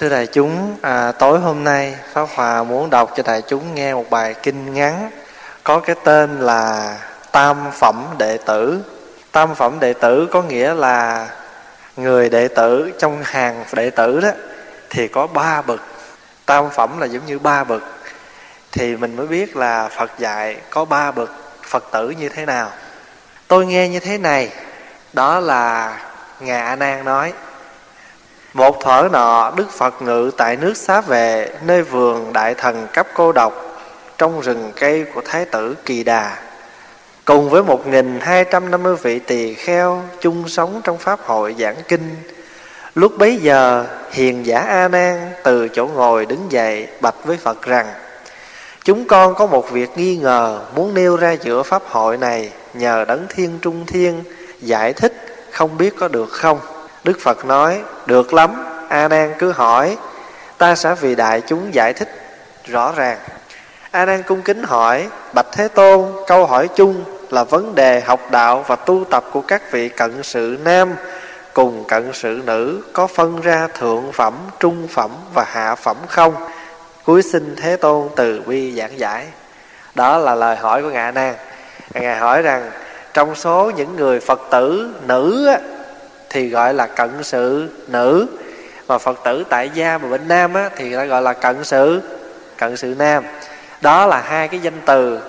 Thưa đại chúng, à, tối hôm nay Pháp Hòa muốn đọc cho đại chúng nghe một bài kinh ngắn có cái tên là Tam Phẩm Đệ Tử. Tam Phẩm Đệ Tử có nghĩa là người đệ tử trong hàng đệ tử đó thì có ba bậc. Tam Phẩm là giống như ba bậc. Thì mình mới biết là Phật dạy có ba bậc Phật tử như thế nào. Tôi nghe như thế này, đó là Ngài A Nan nói một thuở nọ Đức Phật ngự tại nước xá vệ Nơi vườn đại thần cấp cô độc Trong rừng cây của Thái tử Kỳ Đà Cùng với một nghìn hai trăm năm mươi vị tỳ kheo chung sống trong pháp hội giảng kinh. Lúc bấy giờ, hiền giả A Nan từ chỗ ngồi đứng dậy bạch với Phật rằng: Chúng con có một việc nghi ngờ muốn nêu ra giữa pháp hội này nhờ đấng thiên trung thiên giải thích không biết có được không? Đức Phật nói Được lắm A Nan cứ hỏi. Ta sẽ vì đại chúng giải thích rõ ràng. A Nan cung kính hỏi Bạch Thế Tôn Câu hỏi chung là vấn đề học đạo Và tu tập của các vị cận sự nam Cùng cận sự nữ Có phân ra thượng phẩm, trung phẩm Và hạ phẩm không? Cuối sinh Thế Tôn từ bi giảng giải. Đó là lời hỏi của Ngài Nan. Ngài hỏi rằng Trong số những người Phật tử nữ thì gọi là cận sự nữ. Mà phật tử tại gia mà bên nam á, thì nó gọi là cận sự cận sự nam. Đó là hai cái danh từ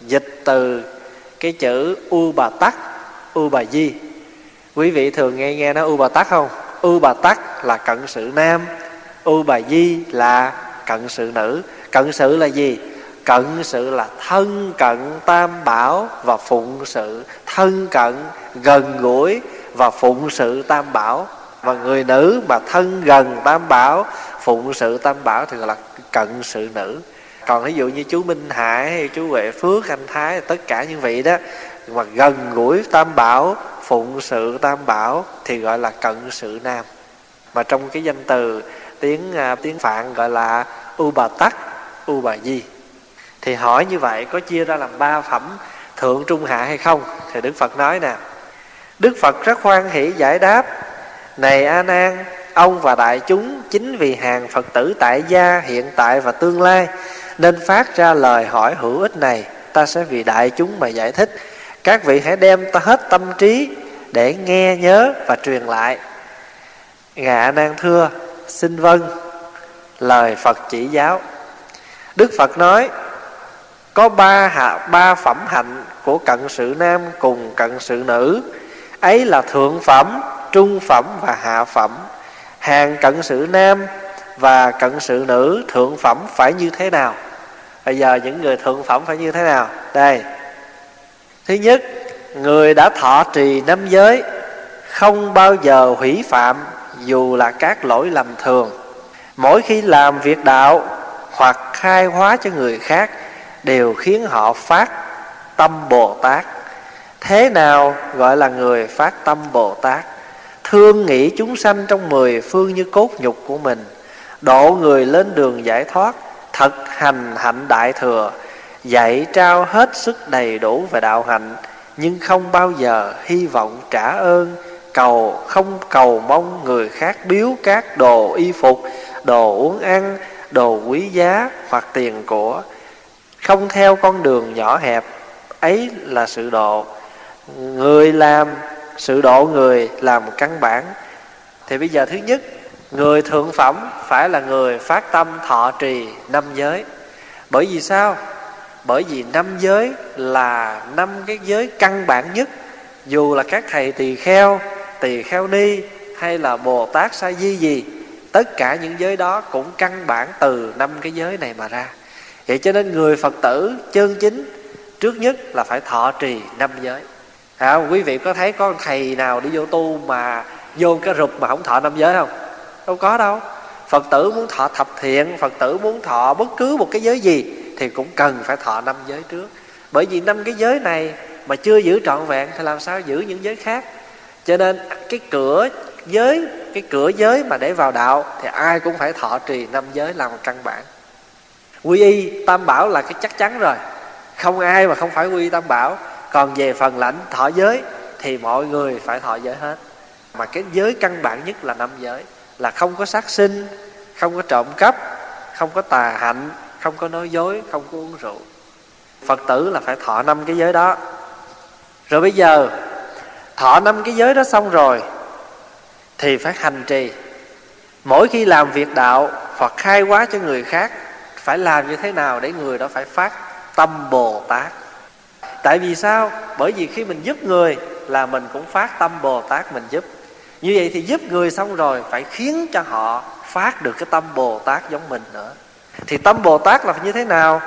dịch từ cái chữ u bà tắc u bà di. Quý vị thường nghe nghe nó u bà tắc không? U bà tắc là cận sự nam u bà di là cận sự nữ. Cận sự là gì? Cận sự là thân cận tam bảo và phụng sự. Thân cận gần gũi và phụng sự tam bảo. Và người nữ mà thân gần tam bảo, phụng sự tam bảo thì gọi là cận sự nữ. Còn ví dụ như chú minh hải hay chú huệ phước, anh thái, tất cả những vị đó, mà gần gũi tam bảo, phụng sự tam bảo thì gọi là cận sự nam. Mà trong cái danh từ, tiếng à, tiếng phạn gọi là u bà tắc, u bà di. Thì hỏi như vậy có chia ra làm ba phẩm, thượng, trung, hạ hay không? Thì đức phật nói nè Đức Phật rất hoan hỷ giải đáp, Này A Nan, Ông và đại chúng chính vì hàng Phật tử tại gia hiện tại và tương lai, Nên phát ra lời hỏi hữu ích này, Ta sẽ vì đại chúng mà giải thích. Các vị hãy đem ta hết tâm trí Để nghe, nhớ và truyền lại. Ngạ Nan thưa, Xin vâng. Lời Phật chỉ giáo. Đức Phật nói, Có ba hạ, ba phẩm hạnh của cận sự nam cùng cận sự nữ ấy là thượng phẩm, trung phẩm và hạ phẩm. Hàng cận sự nam và cận sự nữ, thượng phẩm phải như thế nào? Bây giờ những người thượng phẩm phải như thế nào? Đây. Thứ nhất, người đã thọ trì năm giới, không bao giờ hủy phạm, dù là các lỗi lầm thường. Mỗi khi làm việc đạo hoặc khai hóa cho người khác, đều khiến họ phát tâm bồ tát thế nào gọi là người phát tâm bồ tát? Thương nghĩ chúng sanh trong mười phương như cốt nhục của mình. Độ người lên đường giải thoát thật hành hạnh đại thừa, dạy trao hết sức đầy đủ về đạo hạnh, nhưng không bao giờ hy vọng trả ơn, cầu không cầu mong người khác biếu các đồ y phục, đồ uống ăn, đồ quý giá hoặc tiền của. Không theo con đường nhỏ hẹp, ấy là sự độ người làm sự độ người làm căn bản. Thì bây giờ thứ nhất, người thượng phẩm phải là người phát tâm thọ trì năm giới. Bởi vì sao? Bởi vì năm giới là năm cái giới căn bản nhất. Dù là các thầy tỳ kheo tỳ kheo ni, hay là bồ tát sa di gì tất cả những giới đó cũng căn bản từ năm cái giới này mà ra. Vậy cho nên người phật tử chân chính, trước nhất là phải thọ trì năm giới à, quý vị có thấy có thầy nào đi vô tu mà vô cái rụp mà không thọ năm giới không? Đâu có đâu. Phật tử muốn thọ thập thiện phật tử muốn thọ bất cứ một cái giới gì thì cũng cần phải thọ năm giới trước. Bởi vì năm cái giới này mà chưa giữ trọn vẹn thì làm sao giữ những giới khác? Cho nên cái cửa giới cái cửa giới mà để vào đạo thì ai cũng phải thọ trì năm giới làm một căn bản. Quy y tam bảo là cái chắc chắn rồi. Không ai mà không phải quy y tam bảo còn về phần lãnh thọ giới thì mọi người phải thọ giới hết. Mà cái giới căn bản nhất là năm giới, là không có sát sinh, không có trộm cắp, không có tà hạnh, không có nói dối, không có uống rượu. Phật tử là phải thọ năm cái giới đó. Rồi bây giờ, thọ năm cái giới đó xong rồi, thì phải hành trì. Mỗi khi làm việc đạo hoặc khai hóa cho người khác, phải làm như thế nào để người đó phải phát tâm bồ tát? Tại vì sao? Bởi vì khi mình giúp người là mình cũng phát tâm bồ tát mình giúp. Như vậy thì giúp người xong rồi phải khiến cho họ phát được cái tâm bồ tát giống mình nữa. Thì tâm bồ tát là như thế nào?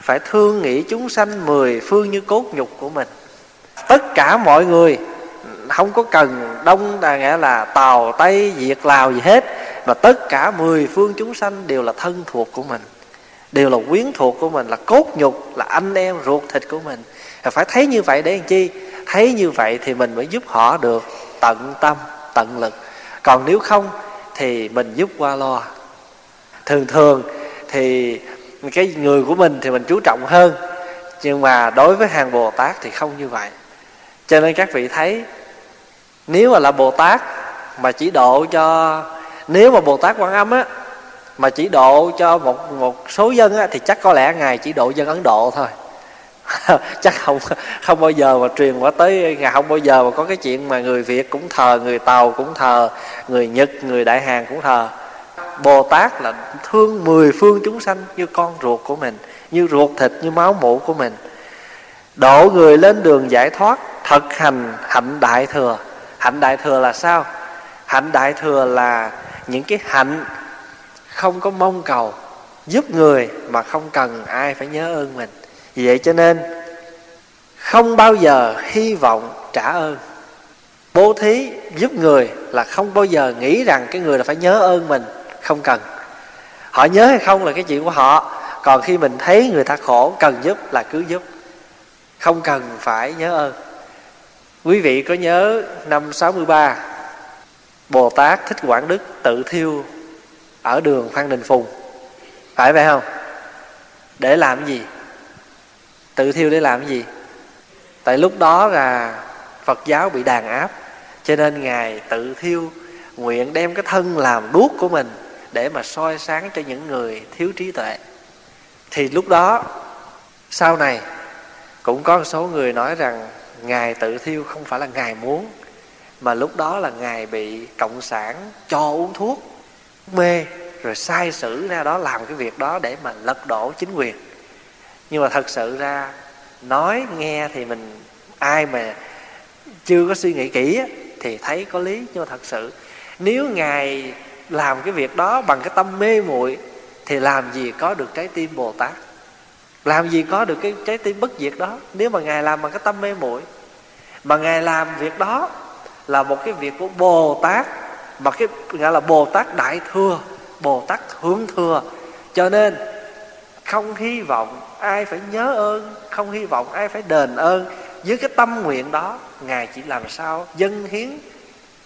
Phải thương nghĩ chúng sanh mười phương như cốt nhục của mình. Tất cả mọi người, không có cần đông là nghĩa là tàu tây việt lào gì hết, mà tất cả mười phương chúng sanh đều là thân thuộc của mình. Đều là quyến thuộc của mình, là cốt nhục, là anh em ruột thịt của mình phải thấy như vậy để làm chi? Thấy như vậy thì mình mới giúp họ được tận tâm tận lực. Còn nếu không thì mình giúp qua lo thường thường thì cái người của mình thì mình chú trọng hơn nhưng mà đối với hàng bồ tát thì không như vậy. Cho nên các vị thấy nếu mà là bồ tát mà chỉ độ cho nếu mà bồ tát quan âm á mà chỉ độ cho một một số dân á, thì chắc có lẽ ngài chỉ độ dân ấn độ thôi. chắc không không bao giờ mà truyền qua tới ngài không bao giờ mà có cái chuyện mà người việt cũng thờ, người tàu cũng thờ, người nhật, người đại hàn cũng thờ. Bồ tát là thương mười phương chúng sanh, như con ruột của mình, như ruột thịt, như máu mủ của mình. Độ người lên đường giải thoát, thực hành hạnh đại thừa. Hạnh đại thừa là sao? Hạnh đại thừa là những cái hạnh không có mong cầu, giúp người mà không cần ai phải nhớ ơn mình vì vậy cho nên, không bao giờ hy vọng trả ơn. Bố thí giúp người là không bao giờ nghĩ rằng cái người là phải nhớ ơn mình, không cần. Họ nhớ hay không là cái chuyện của họ. Còn khi mình thấy người ta khổ, cần giúp là cứ giúp. Không cần phải nhớ ơn. Quý vị có nhớ năm 63 Bồ Tát Thích Quảng Đức tự thiêu ở đường Phan Đình Phùng, phải vậy không? Để làm gì? Tự thiêu để làm cái gì? Tại lúc đó là phật giáo bị đàn áp, cho nên ngài tự thiêu, nguyện đem cái thân làm đuốc của mình để mà soi sáng cho những người thiếu trí tuệ. Thì lúc đó, sau này, cũng có một số người nói rằng ngài tự thiêu không phải là ngài muốn, mà lúc đó là ngài bị cộng sản cho uống thuốc, mê, rồi sai sử ra đó làm cái việc đó để mà lật đổ chính quyền nhưng mà thật sự ra, nói, nghe thì mình, ai mà chưa có suy nghĩ kỹ thì thấy có lý. Nhưng mà thật sự, nếu ngài làm cái việc đó bằng cái tâm mê muội, thì làm gì có được trái tim bồ tát? Làm gì có được cái trái tim bất diệt đó? Nếu mà ngài làm bằng cái tâm mê muội, mà ngài làm việc đó là một cái việc của bồ tát, mà cái gọi là bồ tát đại thừa, bồ tát hướng thừa. Cho nên không hy vọng ai phải nhớ ơn, không hy vọng ai phải đền ơn. Với cái tâm nguyện đó, ngài chỉ làm sao dân hiến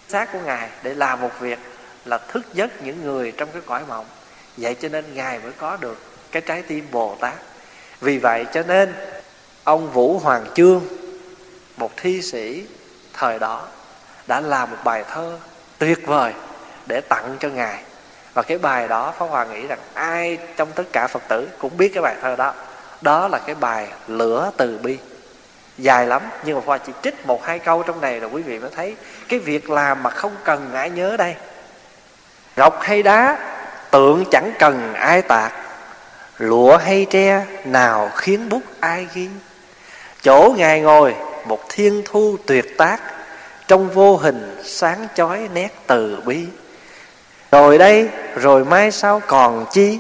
xác của ngài để làm một việc là thức giấc những người trong cái cõi mộng. Vậy cho nên ngài mới có được cái trái tim bồ tát. Vì vậy cho nên, ông vũ hoàng chương, một thi sĩ thời đó, đã làm một bài thơ tuyệt vời để tặng cho ngài. Và cái bài đó, pháp hòa nghĩ rằng ai trong tất cả phật tử cũng biết cái bài thơ đó đó là cái bài lửa từ bi. Dài lắm, nhưng mà khoa chỉ trích một, hai câu trong này rồi quý vị mới thấy cái việc làm mà không cần ai nhớ đây. Ngọc hay đá, tượng chẳng cần ai tạc. Lụa hay tre, nào khiến bút ai ghi? Chỗ ngài ngồi, một thiên thu tuyệt tác. Trong vô hình, sáng chói nét từ bi. Rồi đây, rồi mai sau còn chi?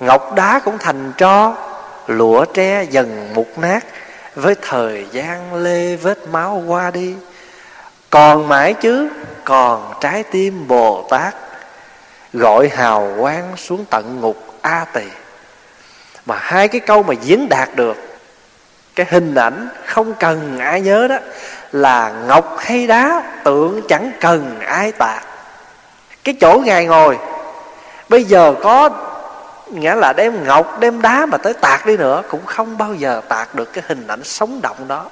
Ngọc đá cũng thành tro lũa tre dần mục nát, với thời gian lê vết máu qua đi. Còn mãi chứ, còn trái tim bồ tát gọi hào quang xuống tận ngục a tỳ. Mà hai cái câu mà diễn đạt được, cái hình ảnh không cần ai nhớ đó, là ngọc hay đá tượng chẳng cần ai tạc. Cái chỗ ngài ngồi, bây giờ có nghĩa là đem ngọc, đem đá mà tới tạc đi nữa, cũng không bao giờ tạc được cái hình ảnh sống động đó.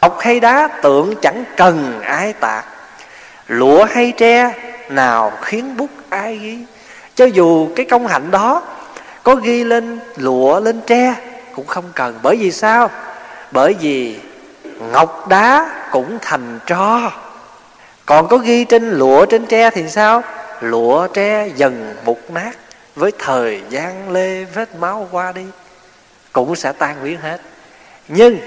Ngọc hay đá tượng chẳng cần ai tạc. Lụa hay tre nào khiến bút ai ghi. Cho dù cái công hạnh đó có ghi lên lụa, lên tre, cũng không cần. Bởi vì sao? Bởi vì ngọc đá cũng thành tro. Còn có ghi trên lụa, trên tre thì sao? Lụa, tre, dần mục nát với thời gian lê vết máu qua đi cũng sẽ tan biến hết. Nhưng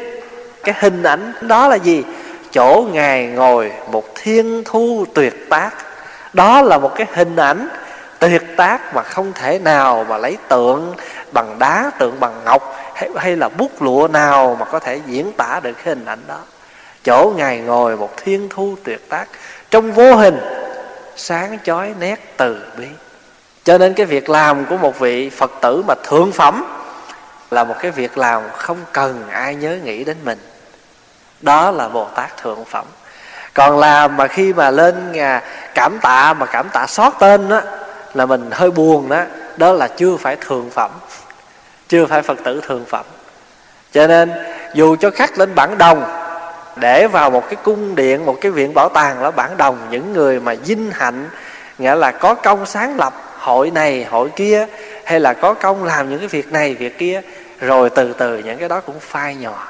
cái hình ảnh đó là gì? Chỗ ngài ngồi một thiên thu tuyệt tác. Đó là một cái hình ảnh tuyệt tác mà không thể nào mà lấy tượng bằng đá tượng bằng ngọc hay, hay là bút lụa nào mà có thể diễn tả được cái hình ảnh đó. Chỗ ngài ngồi một thiên thu tuyệt tác. Trong vô hình sáng chói nét từ bi cho nên cái việc làm của một vị phật tử mà thượng phẩm là một cái việc làm không cần ai nhớ nghĩ đến mình. Đó là bồ tát thượng phẩm. Còn làm mà khi mà lên nhà cảm tạ, mà cảm tạ xót tên đó là mình hơi buồn đó đó là chưa phải thường phẩm, chưa phải phật tử thường phẩm. Cho nên, dù cho khắc lên bản đồng, để vào một cái cung điện, một cái viện bảo tàng là bản đồng, những người mà vinh hạnh, nghĩa là có công sáng lập hội này hội kia, hay là có công làm những cái việc này, việc kia. Rồi từ từ những cái đó cũng phai nhỏ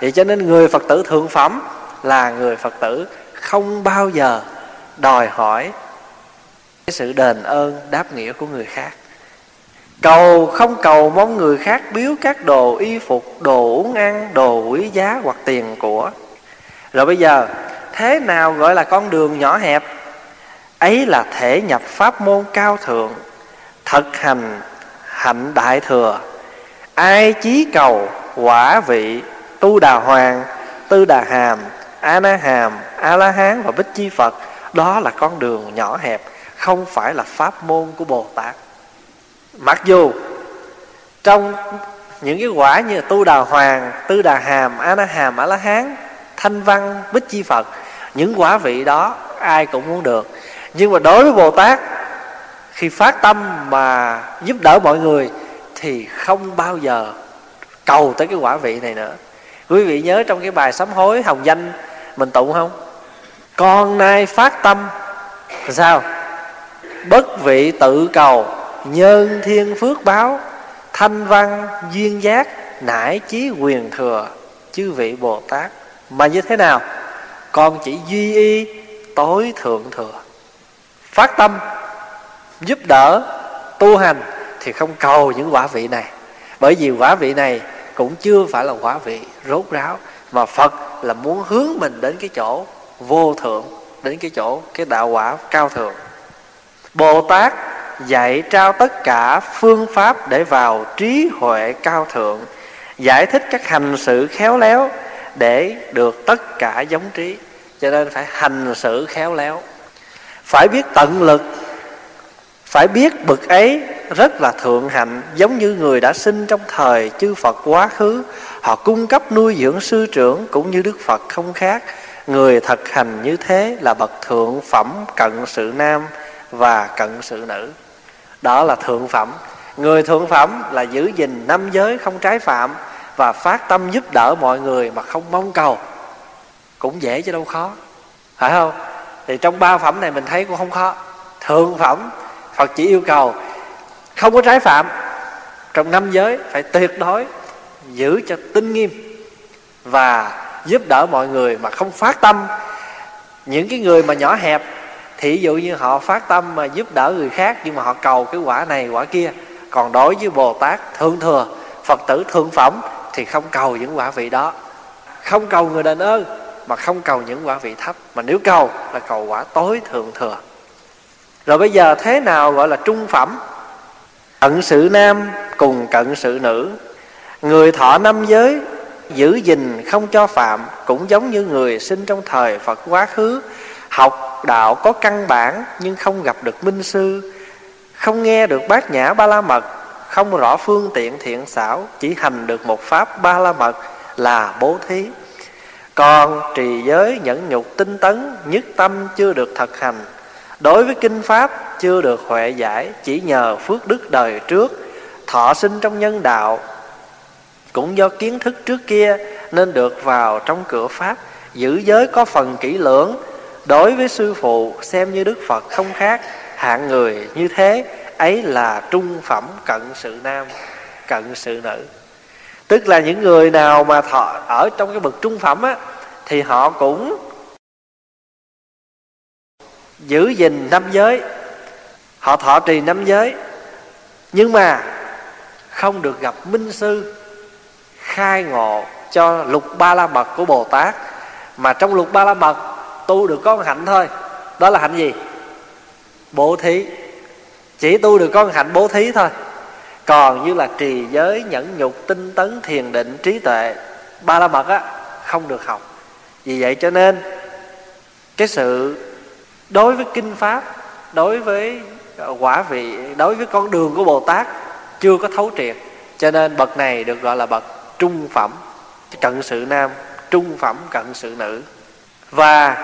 vậy cho nên người phật tử thượng phẩm là người phật tử không bao giờ đòi hỏi cái sự đền ơn, đáp nghĩa của người khác. Cầu không cầu mong người khác biếu các đồ y phục, đồ uống ăn, đồ quý giá hoặc tiền của. Rồi bây giờ, thế nào gọi là con đường nhỏ hẹp? Ấy là thể nhập pháp môn cao thượng, thực hành hạnh đại thừa. Ai chí cầu, quả vị, tu đà hoàng, tư đà hàm a na hàm a la hán và bích chi phật, đó là con đường nhỏ hẹp, không phải là pháp môn của bồ tát. Mặc dù trong những cái quả như tu đà hoàng, tư đà hàm a na hàm a la hán thanh văn, bích chi phật, những quả vị đó ai cũng muốn được nhưng mà đối với bồ tát khi phát tâm mà giúp đỡ mọi người, thì không bao giờ cầu tới cái quả vị này nữa. Quý vị nhớ trong cái bài sám hối hồng danh, mình tụng không? Con nay phát tâm, sao? Bất vị tự cầu nhân thiên phước báo, thanh văn, duyên giác, nải chí quyền thừa, chư vị bồ tát mà như thế nào? Con chỉ duy y tối thượng thừa phát tâm, giúp đỡ, tu hành thì không cầu những quả vị này. Bởi vì quả vị này cũng chưa phải là quả vị rốt ráo, mà phật là muốn hướng mình đến cái chỗ vô thượng, đến cái chỗ cái đạo quả cao thượng. Bồ tát dạy trao tất cả phương pháp để vào trí huệ cao thượng, giải thích các hành sự khéo léo để được tất cả giống trí. Cho nên phải hành sự khéo léo phải biết tận lực. Phải biết bực ấy rất là thượng hạnh, giống như người đã sinh trong thời chư Phật quá khứ. Họ cung cấp nuôi dưỡng sư trưởng cũng như Đức Phật không khác. Người thực hành như thế là bậc thượng phẩm cận sự nam và cận sự nữ. Đó là thượng phẩm. Người thượng phẩm là giữ gìn năm giới không trái phạm và phát tâm giúp đỡ mọi người mà không mong cầu. Cũng dễ chứ đâu khó. Phải không? Thì trong ba phẩm này mình thấy cũng không khó. Thượng phẩm, phật chỉ yêu cầu không có trái phạm. Trong năm giới phải tuyệt đối giữ cho tinh nghiêm và giúp đỡ mọi người mà không phát tâm. Những cái người mà nhỏ hẹp thì dụ như họ phát tâm mà giúp đỡ người khác nhưng mà họ cầu cái quả này, quả kia, còn đối với bồ tát thượng thừa, phật tử thượng phẩm thì không cầu những quả vị đó. Không cầu người đền ơn mà không cầu những quả vị thấp, mà nếu cầu là cầu quả tối thượng thừa. Rồi bây giờ thế nào gọi là trung phẩm? Cận sự nam cùng cận sự nữ. Người thọ năm giới, giữ gìn không cho phạm, cũng giống như người sinh trong thời phật quá khứ. Học đạo có căn bản, nhưng không gặp được minh sư. Không nghe được bát nhã ba la mật, không rõ phương tiện thiện xảo, chỉ hành được một pháp ba la mật là bố thí còn trì giới nhẫn nhục tinh tấn nhất tâm chưa được thực hành, đối với kinh pháp chưa được huệ giải, chỉ nhờ phước đức đời trước, thọ sinh trong nhân đạo. Cũng do kiến thức trước kia nên được vào trong cửa pháp, giữ giới có phần kỹ lưỡng. Đối với sư phụ, xem như đức phật không khác, hạng người như thế, ấy là trung phẩm cận sự nam, cận sự nữ tức là những người nào mà thọ, ở trong cái bậc trung phẩm á, thì họ cũng giữ gìn năm giới. Họ thọ trì năm giới. Nhưng mà không được gặp minh sư khai ngộ cho lục ba la mật của bồ tát. Mà trong lục ba la mật, tu được con hạnh thôi. Đó là hạnh gì? Bố thí. Chỉ tu được con hạnh bố thí thôi còn như là trì giới nhẫn nhục, tinh tấn, thiền định, trí tuệ ba la mật á, không được học. Vì vậy cho nên, cái sự đối với kinh pháp, đối với quả vị, đối với con đường của bồ tát chưa có thấu triệt. Cho nên bậc này được gọi là bậc trung phẩm, cận sự nam, trung phẩm cận sự nữ. Và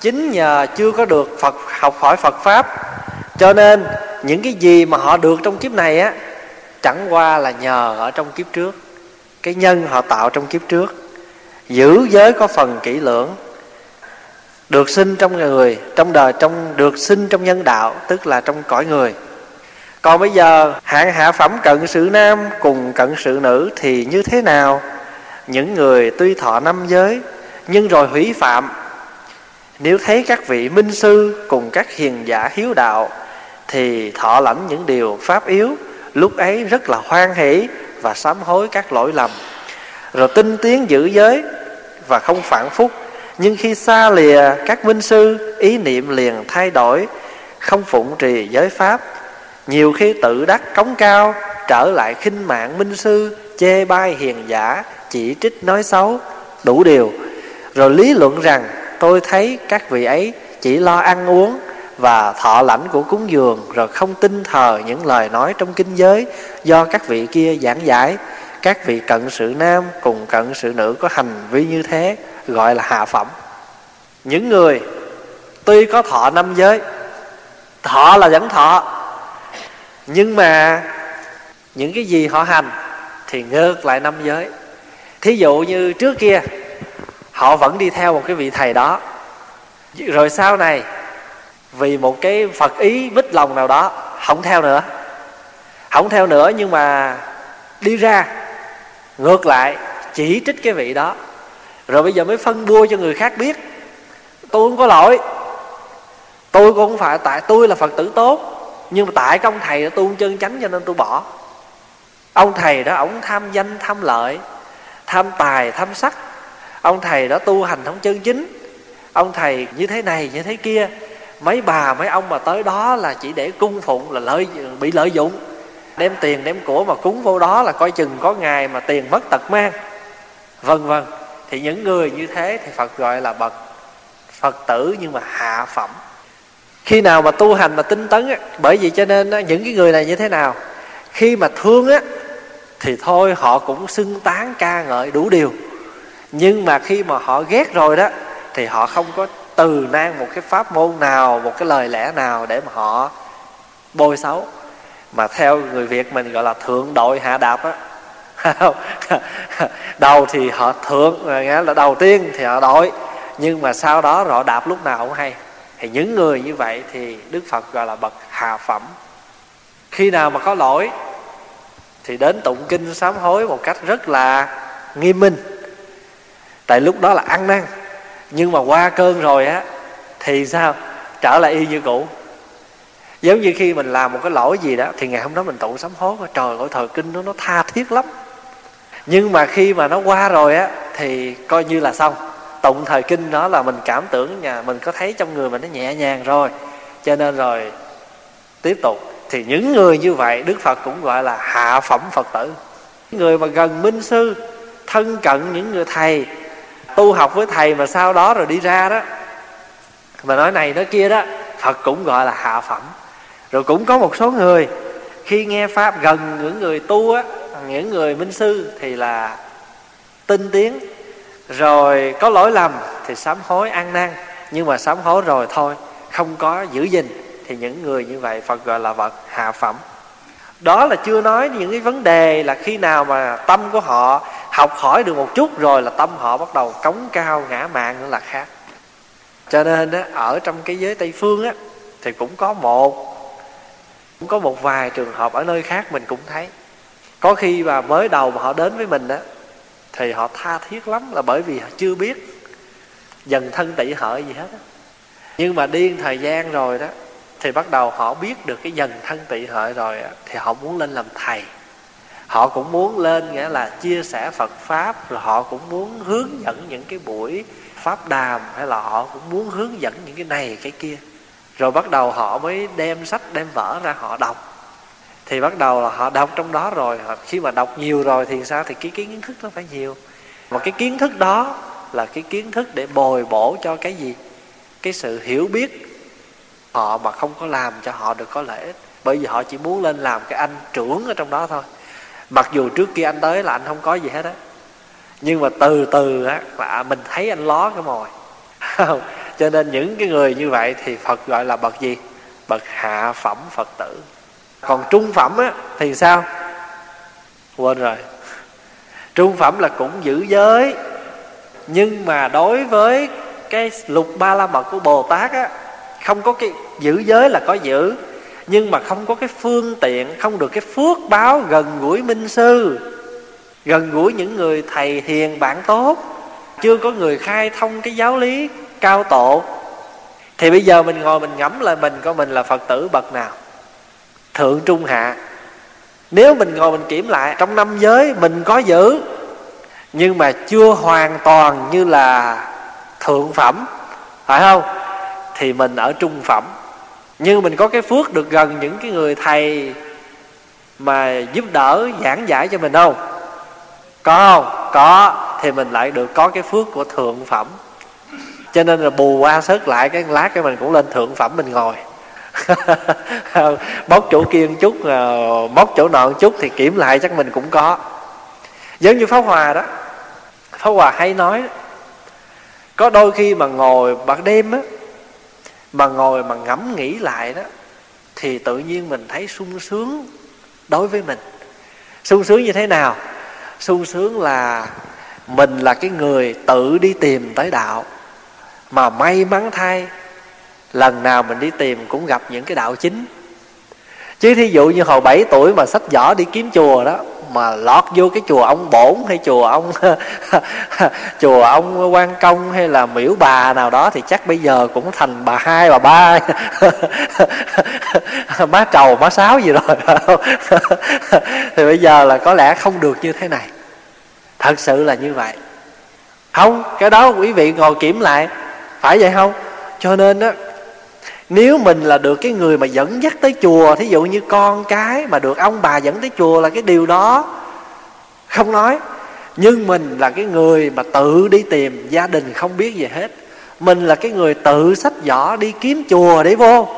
chính nhờ chưa có được phật, học hỏi phật pháp, cho nên những cái gì mà họ được trong kiếp này á chẳng qua là nhờ ở trong kiếp trước. Cái nhân họ tạo trong kiếp trước. Giữ giới có phần kỹ lưỡng. Được sinh trong người, trong đời, trong, được sinh trong nhân đạo, tức là trong cõi người. Còn bây giờ hạng hạ phẩm cận sự nam cùng cận sự nữ thì như thế nào? Những người tuy thọ năm giới, nhưng rồi hủy phạm. Nếu thấy các vị minh sư cùng các hiền giả hiếu đạo, thì thọ lãnh những điều pháp yếu lúc ấy rất là hoan hỷ và sám hối các lỗi lầm. Rồi tinh tiến giữ giới và không phản phúc. Nhưng khi xa lìa các minh sư, ý niệm liền thay đổi, không phụng trì giới pháp. Nhiều khi tự đắc cống cao, trở lại khinh mạng minh sư, chê bai hiền giả, chỉ trích nói xấu. Đủ điều. Rồi lý luận rằng, tôi thấy các vị ấy chỉ lo ăn uống và thọ lãnh của cúng dường, rồi không tin thờ những lời nói trong kinh giới do các vị kia giảng giải. Các vị cận sự nam cùng cận sự nữ có hành vi như thế, gọi là hạ phẩm. Những người tuy có thọ năm giới, thọ là vẫn thọ, nhưng mà những cái gì họ hành thì ngược lại năm giới. Thí dụ như trước kia, họ vẫn đi theo một cái vị thầy đó. Rồi sau này vì một cái phật ý bích lòng nào đó, không theo nữa. Không theo nữa nhưng mà đi ra, ngược lại, chỉ trích cái vị đó. Rồi bây giờ mới phân bua cho người khác biết, tôi không có lỗi. Tôi cũng không phải, tại tôi là phật tử tốt, nhưng mà tại cái ông thầy đó tôi không chân chánh cho nên tôi bỏ. Ông thầy đó, ổng tham danh, tham lợi, tham tài, tham sắc. Ông thầy đó tu hành không chân chính. Ông thầy như thế này, như thế kia mấy bà mấy ông mà tới đó là chỉ để cung phụng là lợi bị lợi dụng. Đem tiền đem của mà cúng vô đó là coi chừng có ngày mà tiền mất tật mang. Vân vân. Thì những người như thế thì phật gọi là bậc phật tử nhưng mà hạ phẩm. Khi nào mà tu hành mà tinh tấn á, bởi vì cho nên á, những cái người này như thế nào? Khi mà thương á thì thôi họ cũng xưng tán ca ngợi đủ điều. Nhưng mà khi mà họ ghét rồi đó thì họ không có từ nang một cái pháp môn nào, một cái lời lẽ nào để mà họ bôi xấu. Mà theo người việt mình gọi là thượng đội hạ đạp á. Đầu thì họ thượng nghĩa là đầu tiên thì họ đội. Nhưng mà sau đó họ đạp lúc nào cũng hay. Thì những người như vậy thì đức phật gọi là bậc hạ phẩm. Khi nào mà có lỗi, thì đến tụng kinh sám hối một cách rất là nghiêm minh. Tại lúc đó là ăn năn nhưng mà qua cơn rồi á, thì sao? Trở lại y như cũ. Giống như khi mình làm một cái lỗi gì đó, thì ngày hôm đó mình tụng sám hối trời ơi, thời kinh nó nó tha thiết lắm. Nhưng mà khi mà nó qua rồi á, thì coi như là xong. Tụng thời kinh đó là mình cảm tưởng nhà mình có thấy trong người mình nó nhẹ nhàng rồi. Cho nên rồi, tiếp tục. Thì những người như vậy, đức phật cũng gọi là hạ phẩm phật tử. Người mà gần minh sư, thân cận những người thầy tu học với thầy mà sau đó rồi đi ra đó. Mà nói này nói kia đó, phật cũng gọi là hạ phẩm. Rồi cũng có một số người, khi nghe pháp gần những người tu á, những người minh sư thì là tinh tiến. Rồi có lỗi lầm thì sám hối ăn năn, nhưng mà sám hối rồi thôi, không có giữ gìn. Thì những người như vậy phật gọi là vật hạ phẩm đó là chưa nói những cái vấn đề là khi nào mà tâm của họ học hỏi được một chút rồi là tâm họ bắt đầu cống cao ngã mạng nữa là khác. Cho nên á, ở trong cái giới tây phương á thì cũng có một cũng có một vài trường hợp ở nơi khác mình cũng thấy. Có khi mà mới đầu mà họ đến với mình á thì họ tha thiết lắm là bởi vì họ chưa biết dần thân tị hợi gì hết á. Nhưng mà điên thời gian rồi đó thì bắt đầu họ biết được cái dần thân tị hợi rồi thì họ muốn lên làm thầy. Họ cũng muốn lên nghĩa là chia sẻ phật pháp, rồi họ cũng muốn hướng dẫn những cái buổi pháp đàm, hay là họ cũng muốn hướng dẫn những cái này cái kia. Rồi bắt đầu họ mới đem sách, đem vở ra họ đọc. Thì bắt đầu là họ đọc trong đó rồi khi mà đọc nhiều rồi thì sao? Thì cái kiến thức nó phải nhiều. Mà cái kiến thức đó là cái kiến thức để bồi bổ cho cái gì? Cái sự hiểu biết họ mà không có làm cho họ được có lợi ích. Bởi vì họ chỉ muốn lên làm cái anh trưởng ở trong đó thôi. Mặc dù trước kia anh tới là anh không có gì hết á. Nhưng mà từ từ á, là mình thấy anh ló cái mồi. Cho nên những cái người như vậy thì phật gọi là bậc gì? Bậc hạ phẩm phật tử. Còn trung phẩm á, thì sao? Quên rồi. Trung phẩm là cũng giữ giới. Nhưng mà đối với cái lục ba la mật của bồ tát á không có cái giữ giới là có giữ, nhưng mà không có cái phương tiện, không được cái phước báo gần gũi minh sư, gần gũi những người thầy hiền bạn tốt. Chưa có người khai thông cái giáo lý cao tổ. Thì bây giờ mình ngồi mình ngẫm lại mình coi mình là phật tử bậc nào. Thượng trung hạ. Nếu mình ngồi mình kiểm lại, trong năm giới mình có giữ, nhưng mà chưa hoàn toàn như là thượng phẩm, phải không? Thì mình ở trung phẩm. Nhưng mình có cái phước được gần những cái người thầy mà giúp đỡ, giảng giải cho mình không? Có không? Có. Thì mình lại được có cái phước của thượng phẩm. Cho nên là bù qua sớt lại cái lát cái mình cũng lên thượng phẩm mình ngồi. Bóc chỗ kia một chút à, móc chỗ nọ một chút thì kiểm lại chắc mình cũng có. Giống như pháp hòa đó. Pháp hòa hay nói có đôi khi mà ngồi ban đêm á mà ngồi mà ngẫm nghĩ lại đó, thì tự nhiên mình thấy sung sướng đối với mình. Sung sướng như thế nào? Sung sướng là mình là cái người tự đi tìm tới đạo. Mà may mắn thay, lần nào mình đi tìm cũng gặp những cái đạo chính. Chứ thí dụ như hồi 7 tuổi mà sách vở đi kiếm chùa đó mà lọt vô cái chùa ông bổn hay chùa ông chùa ông quan công hay là miễu bà nào đó thì chắc bây giờ cũng thành bà hai, bà ba. Má trầu, má sáu gì rồi. Thì bây giờ là có lẽ không được như thế này. Thật sự là như vậy. Không, cái đó quý vị ngồi kiểm lại. Phải vậy không? Cho nên á nếu mình là được cái người mà dẫn dắt tới chùa, thí dụ như con cái mà được ông bà dẫn tới chùa là cái điều đó không nói. Nhưng mình là cái người mà tự đi tìm gia đình không biết gì hết. Mình là cái người tự sách giỏ đi kiếm chùa để vô.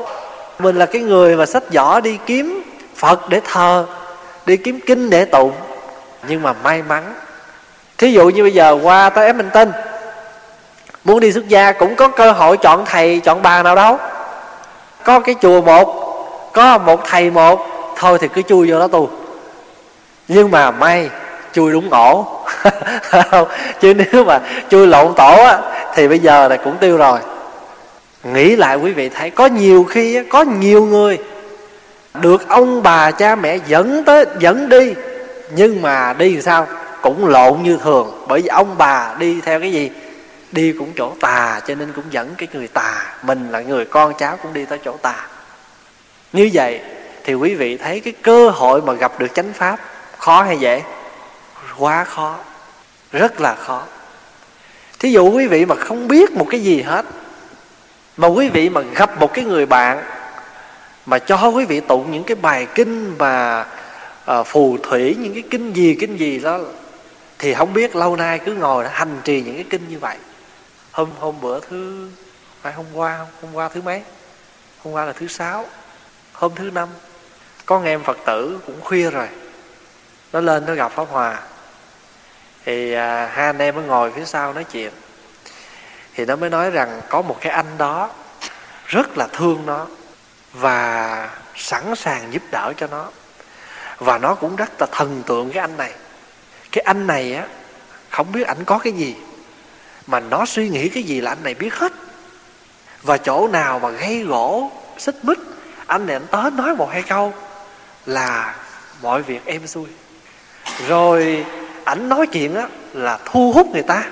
Mình là cái người mà sách giỏ đi kiếm phật để thờ, đi kiếm kinh để tụng. Nhưng mà may mắn, thí dụ như bây giờ qua tới Edmonton, muốn đi xuất gia cũng có cơ hội chọn thầy, chọn bà nào đâu có cái chùa một, có một thầy một, thôi thì cứ chui vô đó tu. Nhưng mà may, chui đúng ổ chứ nếu mà chui lộn tổ á, thì bây giờ là cũng tiêu rồi. Nghĩ lại quý vị thấy, có nhiều khi có nhiều người được ông bà cha mẹ dẫn tới, dẫn đi, nhưng mà đi sao? Cũng lộn như thường, bởi vì ông bà đi theo cái gì? Đi cũng chỗ tà cho nên cũng dẫn cái người tà mình là người con cháu cũng đi tới chỗ tà. Như vậy thì quý vị thấy cái cơ hội mà gặp được chánh pháp khó hay dễ? Quá khó rất là khó. Thí dụ quý vị mà không biết một cái gì hết mà quý vị mà gặp một cái người bạn mà cho quý vị tụng những cái bài kinh mà à, phù thủy những cái kinh gì kinh gì đó thì không biết lâu nay cứ ngồi hành trì những cái kinh như vậy hôm hôm bữa thứ phải hôm qua không? Hôm qua thứ mấy? Hôm qua là thứ sáu. Hôm thứ năm con em phật tử cũng khuya rồi. Nó lên nó gặp pháp hòa. Thì à, hai anh em mới ngồi phía sau nói chuyện. Thì nó mới nói rằng có một cái anh đó rất là thương nó và sẵn sàng giúp đỡ cho nó. Và nó cũng rất là thần tượng cái anh này. Cái anh này á không biết ảnh có cái gì mà nó suy nghĩ cái gì là anh này biết hết. Và chỗ nào mà gây gỗ xích mích anh này anh tới nói một hai câu là mọi việc êm xuôi. Rồi ảnh nói chuyện á là thu hút người ta.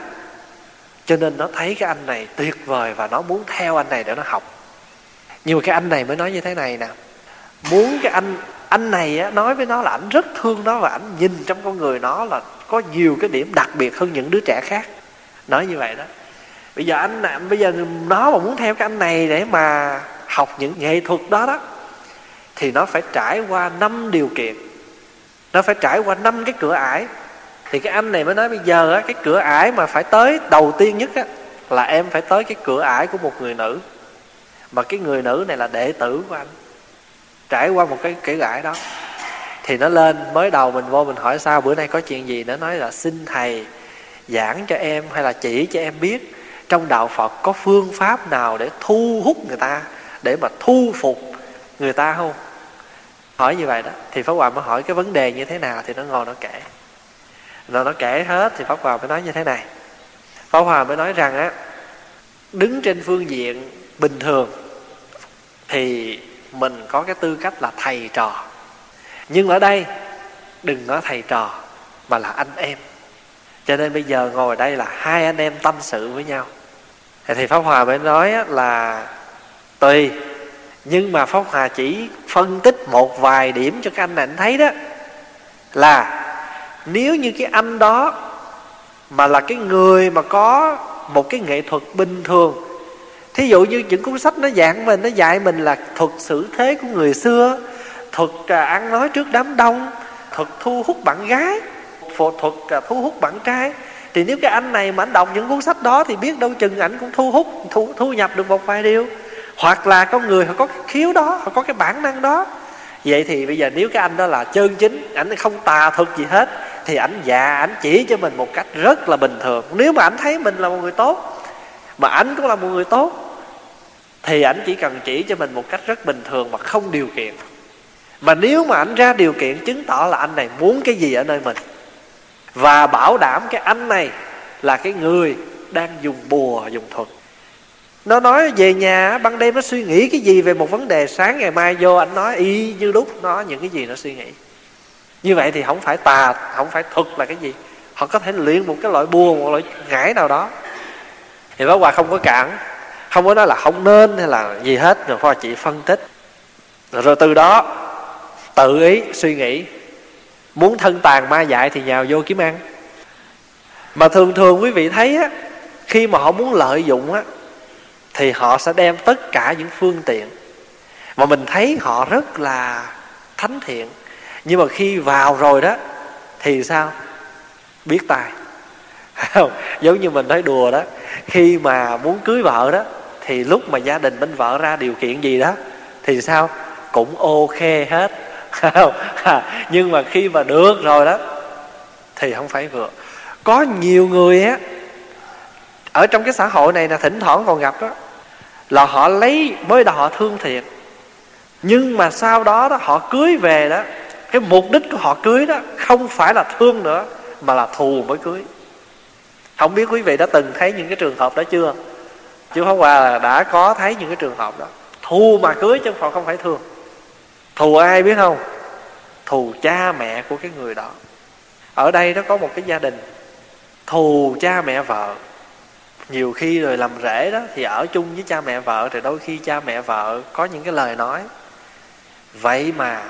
Cho nên nó thấy cái anh này tuyệt vời và nó muốn theo anh này để nó học. Nhưng mà cái anh này mới nói như thế này nè. Muốn cái anh anh này á, nói với nó là ảnh rất thương nó và ảnh nhìn trong con người nó là có nhiều cái điểm đặc biệt hơn những đứa trẻ khác nói như vậy đó. Bây giờ anh bây giờ nó mà muốn theo cái anh này để mà học những nghệ thuật đó đó thì nó phải trải qua năm điều kiện. Nó phải trải qua năm cái cửa ải. Thì cái anh này mới nói bây giờ á, cái cửa ải mà phải tới đầu tiên nhất á, là em phải tới cái cửa ải của một người nữ. Mà cái người nữ này là đệ tử của anh. Trải qua một cái cửa ải đó. Thì nó lên mới đầu mình vô mình hỏi sao bữa nay có chuyện gì? Nó nói là xin thầy giảng cho em hay là chỉ cho em biết trong đạo phật có phương pháp nào để thu hút người ta, để mà thu phục người ta không? Hỏi như vậy đó, thì pháp hòa mới hỏi cái vấn đề như thế nào thì nó ngồi nó kể. Rồi nó kể hết thì pháp hòa mới nói như thế này. Pháp hòa mới nói rằng á, đứng trên phương diện bình thường thì mình có cái tư cách là thầy trò. Nhưng ở đây, đừng nói thầy trò mà là anh em cho nên bây giờ ngồi đây là hai anh em tâm sự với nhau. Thì pháp hòa mới nói là tùy, nhưng mà pháp hòa chỉ phân tích một vài điểm cho các anh này anh thấy đó, là nếu như cái anh đó mà là cái người mà có một cái nghệ thuật bình thường, thí dụ như những cuốn sách nó dạng mình, nó dạy mình là thuật xử thế của người xưa, thuật à, ăn nói trước đám đông, thuật thu hút bạn gái thuật à, thu hút bạn trai. Thì nếu cái anh này mà anh đọc những cuốn sách đó thì biết đâu chừng ảnh cũng thu hút thu, thu nhập được một vài điều. Hoặc là có người họ có cái khiếu đó họ có cái bản năng đó. Vậy thì bây giờ nếu cái anh đó là chân chính ảnh không tà thuật gì hết thì ảnh già ảnh chỉ cho mình một cách rất là bình thường. Nếu mà ảnh thấy mình là một người tốt mà ảnh cũng là một người tốt thì ảnh chỉ cần chỉ cho mình một cách rất bình thường mà không điều kiện. Mà nếu mà ảnh ra điều kiện chứng tỏ là anh này muốn cái gì ở nơi mình và bảo đảm cái anh này là cái người đang dùng bùa, dùng thuật. Nó nói về nhà, ban đêm nó suy nghĩ cái gì về một vấn đề sáng ngày mai vô, anh nói y như lúc nó những cái gì nó suy nghĩ. Như vậy thì không phải tà, không phải thuật là cái gì. Họ có thể luyện một cái loại bùa, một loại ngải nào đó. Thì bác hòa không có cản, không có nói là không nên hay là gì hết rồi hòa chị phân tích. Rồi từ đó tự ý suy nghĩ muốn thân tàn ma dại thì nhào vô kiếm ăn. Mà thường thường quý vị thấy á, khi mà họ muốn lợi dụng á, thì họ sẽ đem tất cả những phương tiện. Mà mình thấy họ rất là thánh thiện. Nhưng mà khi vào rồi đó, thì sao? Biết tài giống như mình nói đùa đó, khi mà muốn cưới vợ đó, thì lúc mà gia đình bên vợ ra điều kiện gì đó, thì sao? Cũng ok hết nhưng mà khi mà được rồi đó, thì không phải vừa. Có nhiều người á, ở trong cái xã hội này là thỉnh thoảng còn gặp đó, là họ lấy, mới đầu họ thương thiệt. Nhưng mà sau đó đó, họ cưới về đó, cái mục đích của họ cưới đó, không phải là thương nữa, mà là thù mới cưới. Không biết quý vị đã từng thấy những cái trường hợp đó chưa? Chứ không qua đã có thấy những cái trường hợp đó. Thù mà cưới chứ không phải thương thù ai biết không? Thù cha mẹ của cái người đó. Ở đây nó có một cái gia đình. Thù cha mẹ vợ. Nhiều khi rồi làm rễ đó, thì ở chung với cha mẹ vợ, thì đôi khi cha mẹ vợ có những cái lời nói. Vậy mà,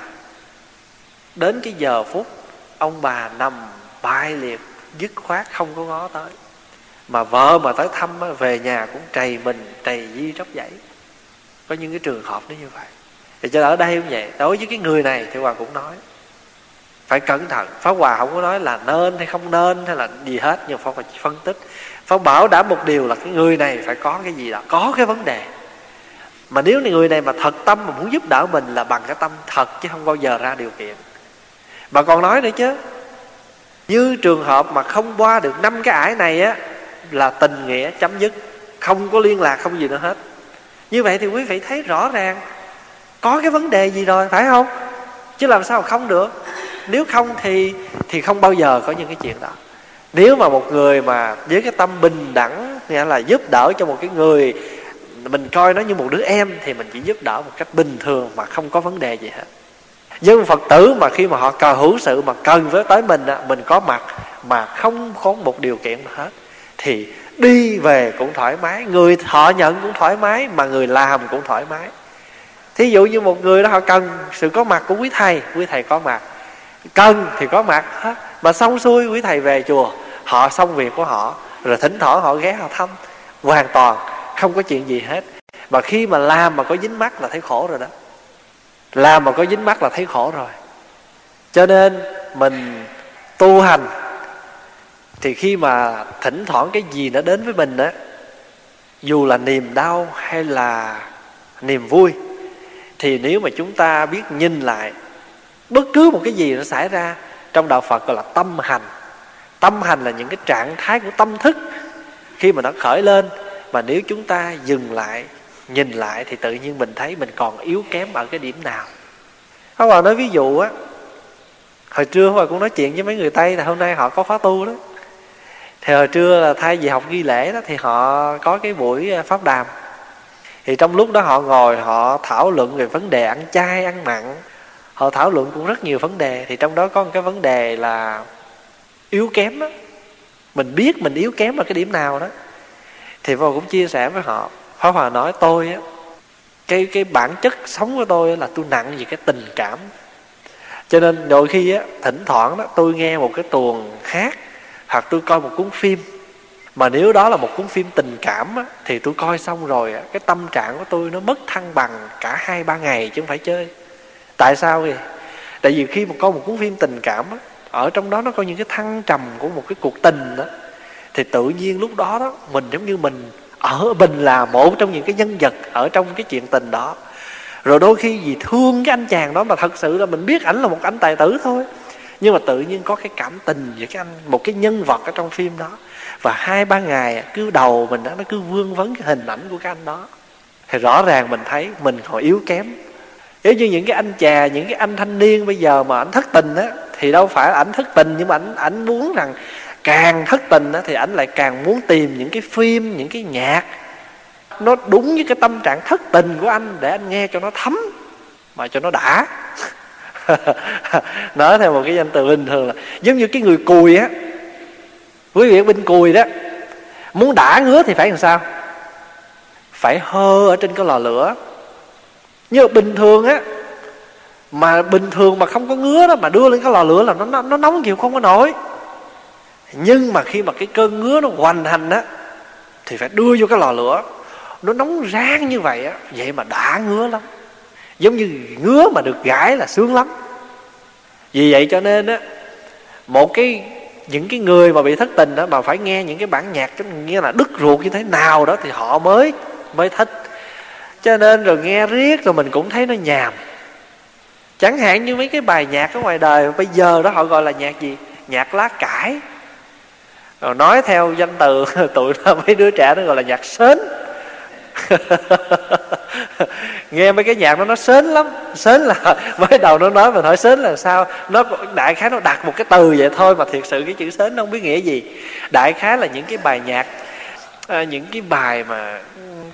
đến cái giờ phút, ông bà nằm bại liệt, dứt khoát không có ngó tới. Mà vợ mà tới thăm về nhà cũng trầy mình, trầy di tróc dãy. Có những cái trường hợp nó như vậy thì cho ở đây cũng vậy? Đối với cái người này thì hòa cũng nói, phải cẩn thận. Pháp hòa không có nói là nên hay không nên hay là gì hết, nhưng pháp hòa chỉ phân tích. Pháp bảo đảm một điều là cái người này phải có cái gì đó, có cái vấn đề. Mà nếu người này mà thật tâm mà muốn giúp đỡ mình là bằng cái tâm thật chứ không bao giờ ra điều kiện. Mà còn nói nữa chứ, như trường hợp mà không qua được năm cái ải này á, là tình nghĩa chấm dứt, không có liên lạc, không gì nữa hết. Như vậy thì quý vị thấy rõ ràng có cái vấn đề gì rồi, phải không? Chứ làm sao không được? Nếu không thì thì không bao giờ có những cái chuyện đó. Nếu mà một người mà với cái tâm bình đẳng, nghĩa là giúp đỡ cho một cái người, mình coi nó như một đứa em, thì mình chỉ giúp đỡ một cách bình thường mà không có vấn đề gì hết. Dân phật tử mà khi mà họ cờ hữu sự mà cần với, tới mình mình có mặt mà không có một điều kiện hết, thì đi về cũng thoải mái, người họ nhận cũng thoải mái mà người làm cũng thoải mái thí dụ như một người đó họ cần sự có mặt của quý thầy quý thầy có mặt. Cần thì có mặt hết mà xong xuôi quý thầy về chùa, họ xong việc của họ, rồi thỉnh thoảng họ ghé họ thăm. Hoàn toàn, không có chuyện gì hết. Mà khi mà làm mà có dính mắt là thấy khổ rồi đó. Làm mà có dính mắt là thấy khổ rồi. Cho nên mình tu hành, thì khi mà thỉnh thoảng cái gì nó đến với mình á, dù là niềm đau hay là niềm vui thì nếu mà chúng ta biết nhìn lại, bất cứ một cái gì nó xảy ra, trong đạo phật gọi là tâm hành. Tâm hành là những cái trạng thái của tâm thức. Khi mà nó khởi lên, mà nếu chúng ta dừng lại, nhìn lại thì tự nhiên mình thấy mình còn yếu kém ở cái điểm nào. Pháp bà nói ví dụ á, Hồi trưa Pháp cũng nói chuyện với mấy người Tây là hôm nay họ có khóa tu đó. Thì hồi trưa là thay vì học ghi lễ đó Thì họ có cái buổi à, pháp đàm. Thì trong lúc đó họ ngồi Họ thảo luận về vấn đề ăn chay, ăn mặn. Họ thảo luận cũng rất nhiều vấn đề. Thì trong đó có một cái vấn đề là Yếu kém đó Mình biết mình yếu kém ở cái điểm nào đó. Thì vô cũng chia sẻ với họ. Pháp Hòa nói tôi á cái cái bản chất sống của tôi là tôi nặng về cái tình cảm. Cho nên đôi khi á thỉnh thoảng đó tôi nghe một cái tuồng hát hoặc tôi coi một cuốn phim mà nếu đó là một cuốn phim tình cảm á, thì tôi coi xong rồi á, cái tâm trạng của tôi nó mất thăng bằng cả hai ba ngày chứ không phải chơi. Tại sao vậy? Tại vì khi mà coi một cuốn phim tình cảm á, ở trong đó nó có những cái thăng trầm của một cái cuộc tình đó thì tự nhiên lúc đó đó mình giống như mình ở mình là một trong những cái nhân vật ở trong cái chuyện tình đó. Rồi đôi khi vì thương cái anh chàng đó mà thật sự là mình biết ảnh là một anh tài tử thôi. Nhưng mà tự nhiên có cái cảm tình với cái anh một cái nhân vật ở trong phim đó và hai, ba ngày cứ đầu mình đó nó cứ vương vấn cái hình ảnh của cái anh đó. Thì rõ ràng mình thấy mình còn yếu kém. Nếu như những cái anh chà, những cái anh thanh niên bây giờ mà ảnh thất tình á, thì đâu phải ảnh thất tình, nhưng mà ảnh ảnh muốn rằng càng thất tình thì ảnh lại càng muốn tìm những cái phim, những cái nhạc nó đúng với cái tâm trạng thất tình của anh để anh nghe cho nó thấm, mà cho nó đã. Nói theo một cái danh từ bình thường là, giống như cái người cùi á quý vị bên cùi đó, muốn đã ngứa thì phải làm sao? Phải hơ ở trên cái lò lửa. Như bình thường á, mà bình thường mà không có ngứa đó, mà đưa lên cái lò lửa là nó nó nóng chịu không có nổi. Nhưng mà khi mà cái cơn ngứa nó hoành hành á, thì phải đưa vô cái lò lửa. Nó nóng rang như vậy á, vậy mà đã ngứa lắm. Giống như ngứa mà được gãi là sướng lắm. Vì vậy cho nên á, một cái những cái người mà bị thất tình đó mà phải nghe những cái bản nhạc cái như là đứt ruột như thế nào đó thì họ mới mới thích. Cho nên rồi nghe riết rồi mình cũng thấy nó nhàm. Chẳng hạn như mấy cái bài nhạc ở ngoài đời bây giờ đó họ gọi là nhạc gì? Nhạc lá cải. Rồi nói theo danh từ, tụi nó, mấy đứa trẻ nó gọi là nhạc sến. nghe mấy cái nhạc nó nó sến lắm sến là mới đầu nó nói mình hỏi sến là sao? Nó đại khái nó đặt một cái từ vậy thôi mà thiệt sự cái chữ sến nó không biết nghĩa gì. Đại khái là những cái bài nhạc à, những cái bài mà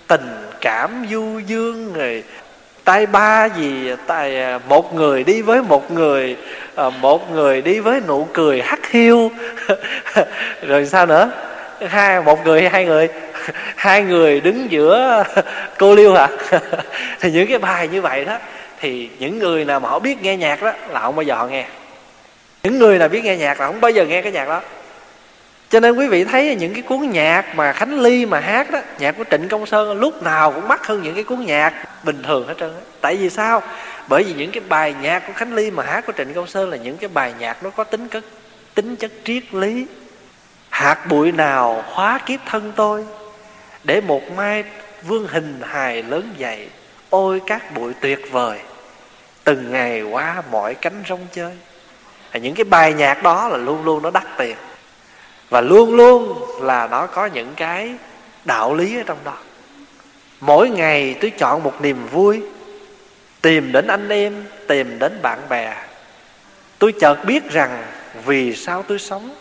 tình cảm du dương rồi tay ba gì tay ờ, một người đi với một người ờ, một người đi với nụ cười hắt hiu. Rồi sao nữa? Hai, một người hay hai người? Hai người đứng giữa cô liêu hả? Thì những cái bài như vậy đó, thì những người nào mà họ biết nghe nhạc đó là không bao giờ họ nghe. Những người nào biết nghe nhạc là không bao giờ nghe cái nhạc đó. Cho nên quý vị thấy những cái cuốn nhạc mà khánh ly mà hát đó, nhạc của trịnh công sơn, lúc nào cũng mắc hơn những cái cuốn nhạc bình thường hết trơn tại vì sao? Bởi vì những cái bài nhạc của khánh ly mà hát của trịnh công sơn là những cái bài nhạc nó có tính chất tính chất triết lý hạt bụi nào hóa kiếp thân tôi, để một mai vương hình hài lớn dậy ôi các bụi tuyệt vời. Từng ngày qua mọi cánh rong chơi. Những cái bài nhạc đó là luôn luôn nó đắt tiền. Và luôn luôn là nó có những cái đạo lý ở trong đó. Mỗi ngày tôi chọn một niềm vui, tìm đến anh em, tìm đến bạn bè. Tôi chợt biết rằng vì sao tôi sống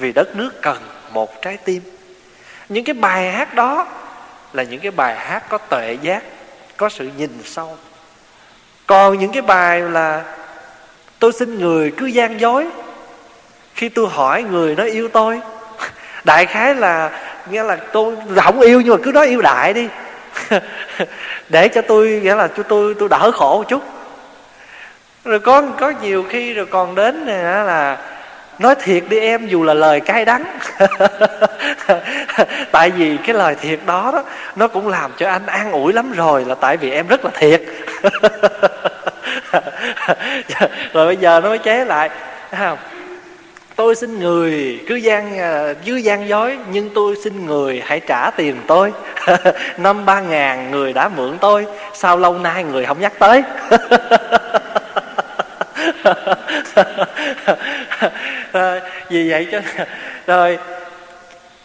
vì đất nước cần một trái tim. Những cái bài hát đó là những cái bài hát có tuệ giác, có sự nhìn sâu. Còn những cái bài là, tôi xin người cứ gian dối, khi tôi hỏi người nó yêu tôi. Đại khái là, nghĩa là tôi không yêu nhưng mà cứ nói yêu đại đi. Để cho tôi, nghĩa là cho tôi tôi đỡ khổ một chút. Rồi có có nhiều khi rồi còn đến này là nói thiệt đi em, dù là lời cay đắng. Tại vì cái lời thiệt đó đó, nó cũng làm cho anh an ủi lắm rồi, là tại vì em rất là thiệt. Rồi bây giờ nó mới chế lại. Tôi xin người, cứ gian à, cứ gian dối, nhưng tôi xin người hãy trả tiền tôi. Năm ba ngàn người đã mượn tôi, sao lâu nay người không nhắc tới? Rồi, ờ, vì vậy cho rồi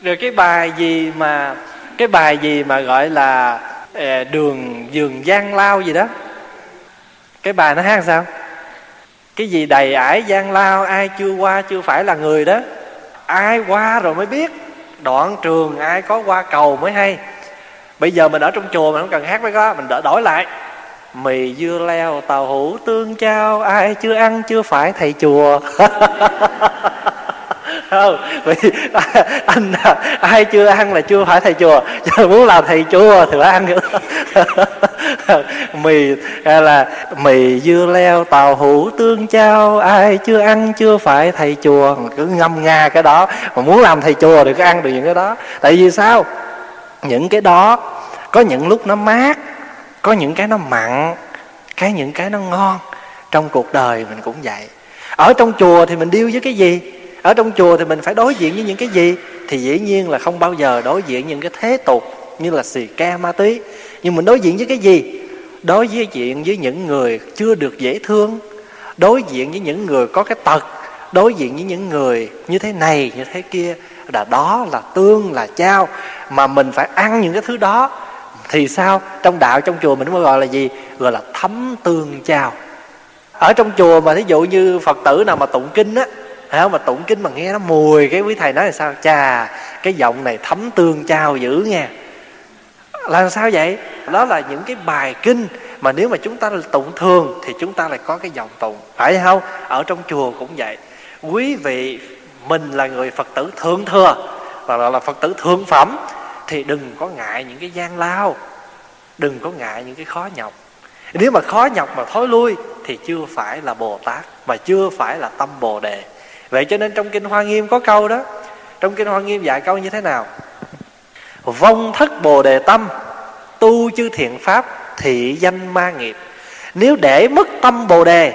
rồi cái bài gì mà cái bài gì mà gọi là ờ, đường giường gian lao gì đó? Cái bài nó hát sao? Cái gì đầy ải gian lao ai chưa qua chưa phải là người đó. Ai qua rồi mới biết. Đoạn trường ai có qua cầu mới hay. Bây giờ mình ở trong chùa mình không cần hát với đó mình đỡ đổi lại mì dưa leo, tàu hũ tương chao, ai chưa ăn chưa phải thầy chùa. Không, vì anh, ai chưa ăn là chưa phải thầy chùa. Chứ muốn làm thầy chùa thì phải ăn mì, hay là mì dưa leo, tàu hũ tương chao, ai chưa ăn chưa phải thầy chùa. Cứ ngâm nga cái đó. Mà muốn làm thầy chùa thì cứ ăn được những cái đó. Tại vì sao? Những cái đó, có những lúc nó mát có những cái nó mặn, cái những cái nó ngon. Trong cuộc đời mình cũng vậy. Ở trong chùa thì mình điêu với cái gì? Ở trong chùa thì mình phải đối diện với những cái gì? Thì dĩ nhiên là không bao giờ đối diện những cái thế tục như là xì ke ma túy nhưng mình đối diện với cái gì? Đối với diện với những người chưa được dễ thương. Đối diện với những người có cái tật. Đối diện với những người như thế này, như thế kia. Là đó là tương là trao mà mình phải ăn những cái thứ đó thì sao? Trong đạo, trong chùa mình mới gọi là gì? Gọi là thấm tương chào. Ở trong chùa mà thí dụ như phật tử nào mà tụng kinh á, hả? Mà tụng kinh mà nghe nó mùi, cái quý thầy nói là sao? Chà, cái giọng này thấm tương chào dữ nha. Là sao vậy? Đó là những cái bài kinh mà nếu mà chúng ta tụng thường thì chúng ta lại có cái giọng tụng. Phải không? Ở trong chùa cũng vậy. Quý vị, mình là người phật tử thượng thừa, và gọi là phật tử thượng phẩm thì đừng có ngại những cái gian lao, đừng có ngại những cái khó nhọc. Nếu mà khó nhọc mà thối lui thì chưa phải là bồ tát, mà chưa phải là tâm bồ đề. Vậy cho nên trong kinh hoa nghiêm có câu đó. Trong kinh hoa nghiêm dạy câu như thế nào? Vong thất bồ đề tâm, tu chư thiện pháp thị danh ma nghiệp. Nếu để mất tâm bồ đề,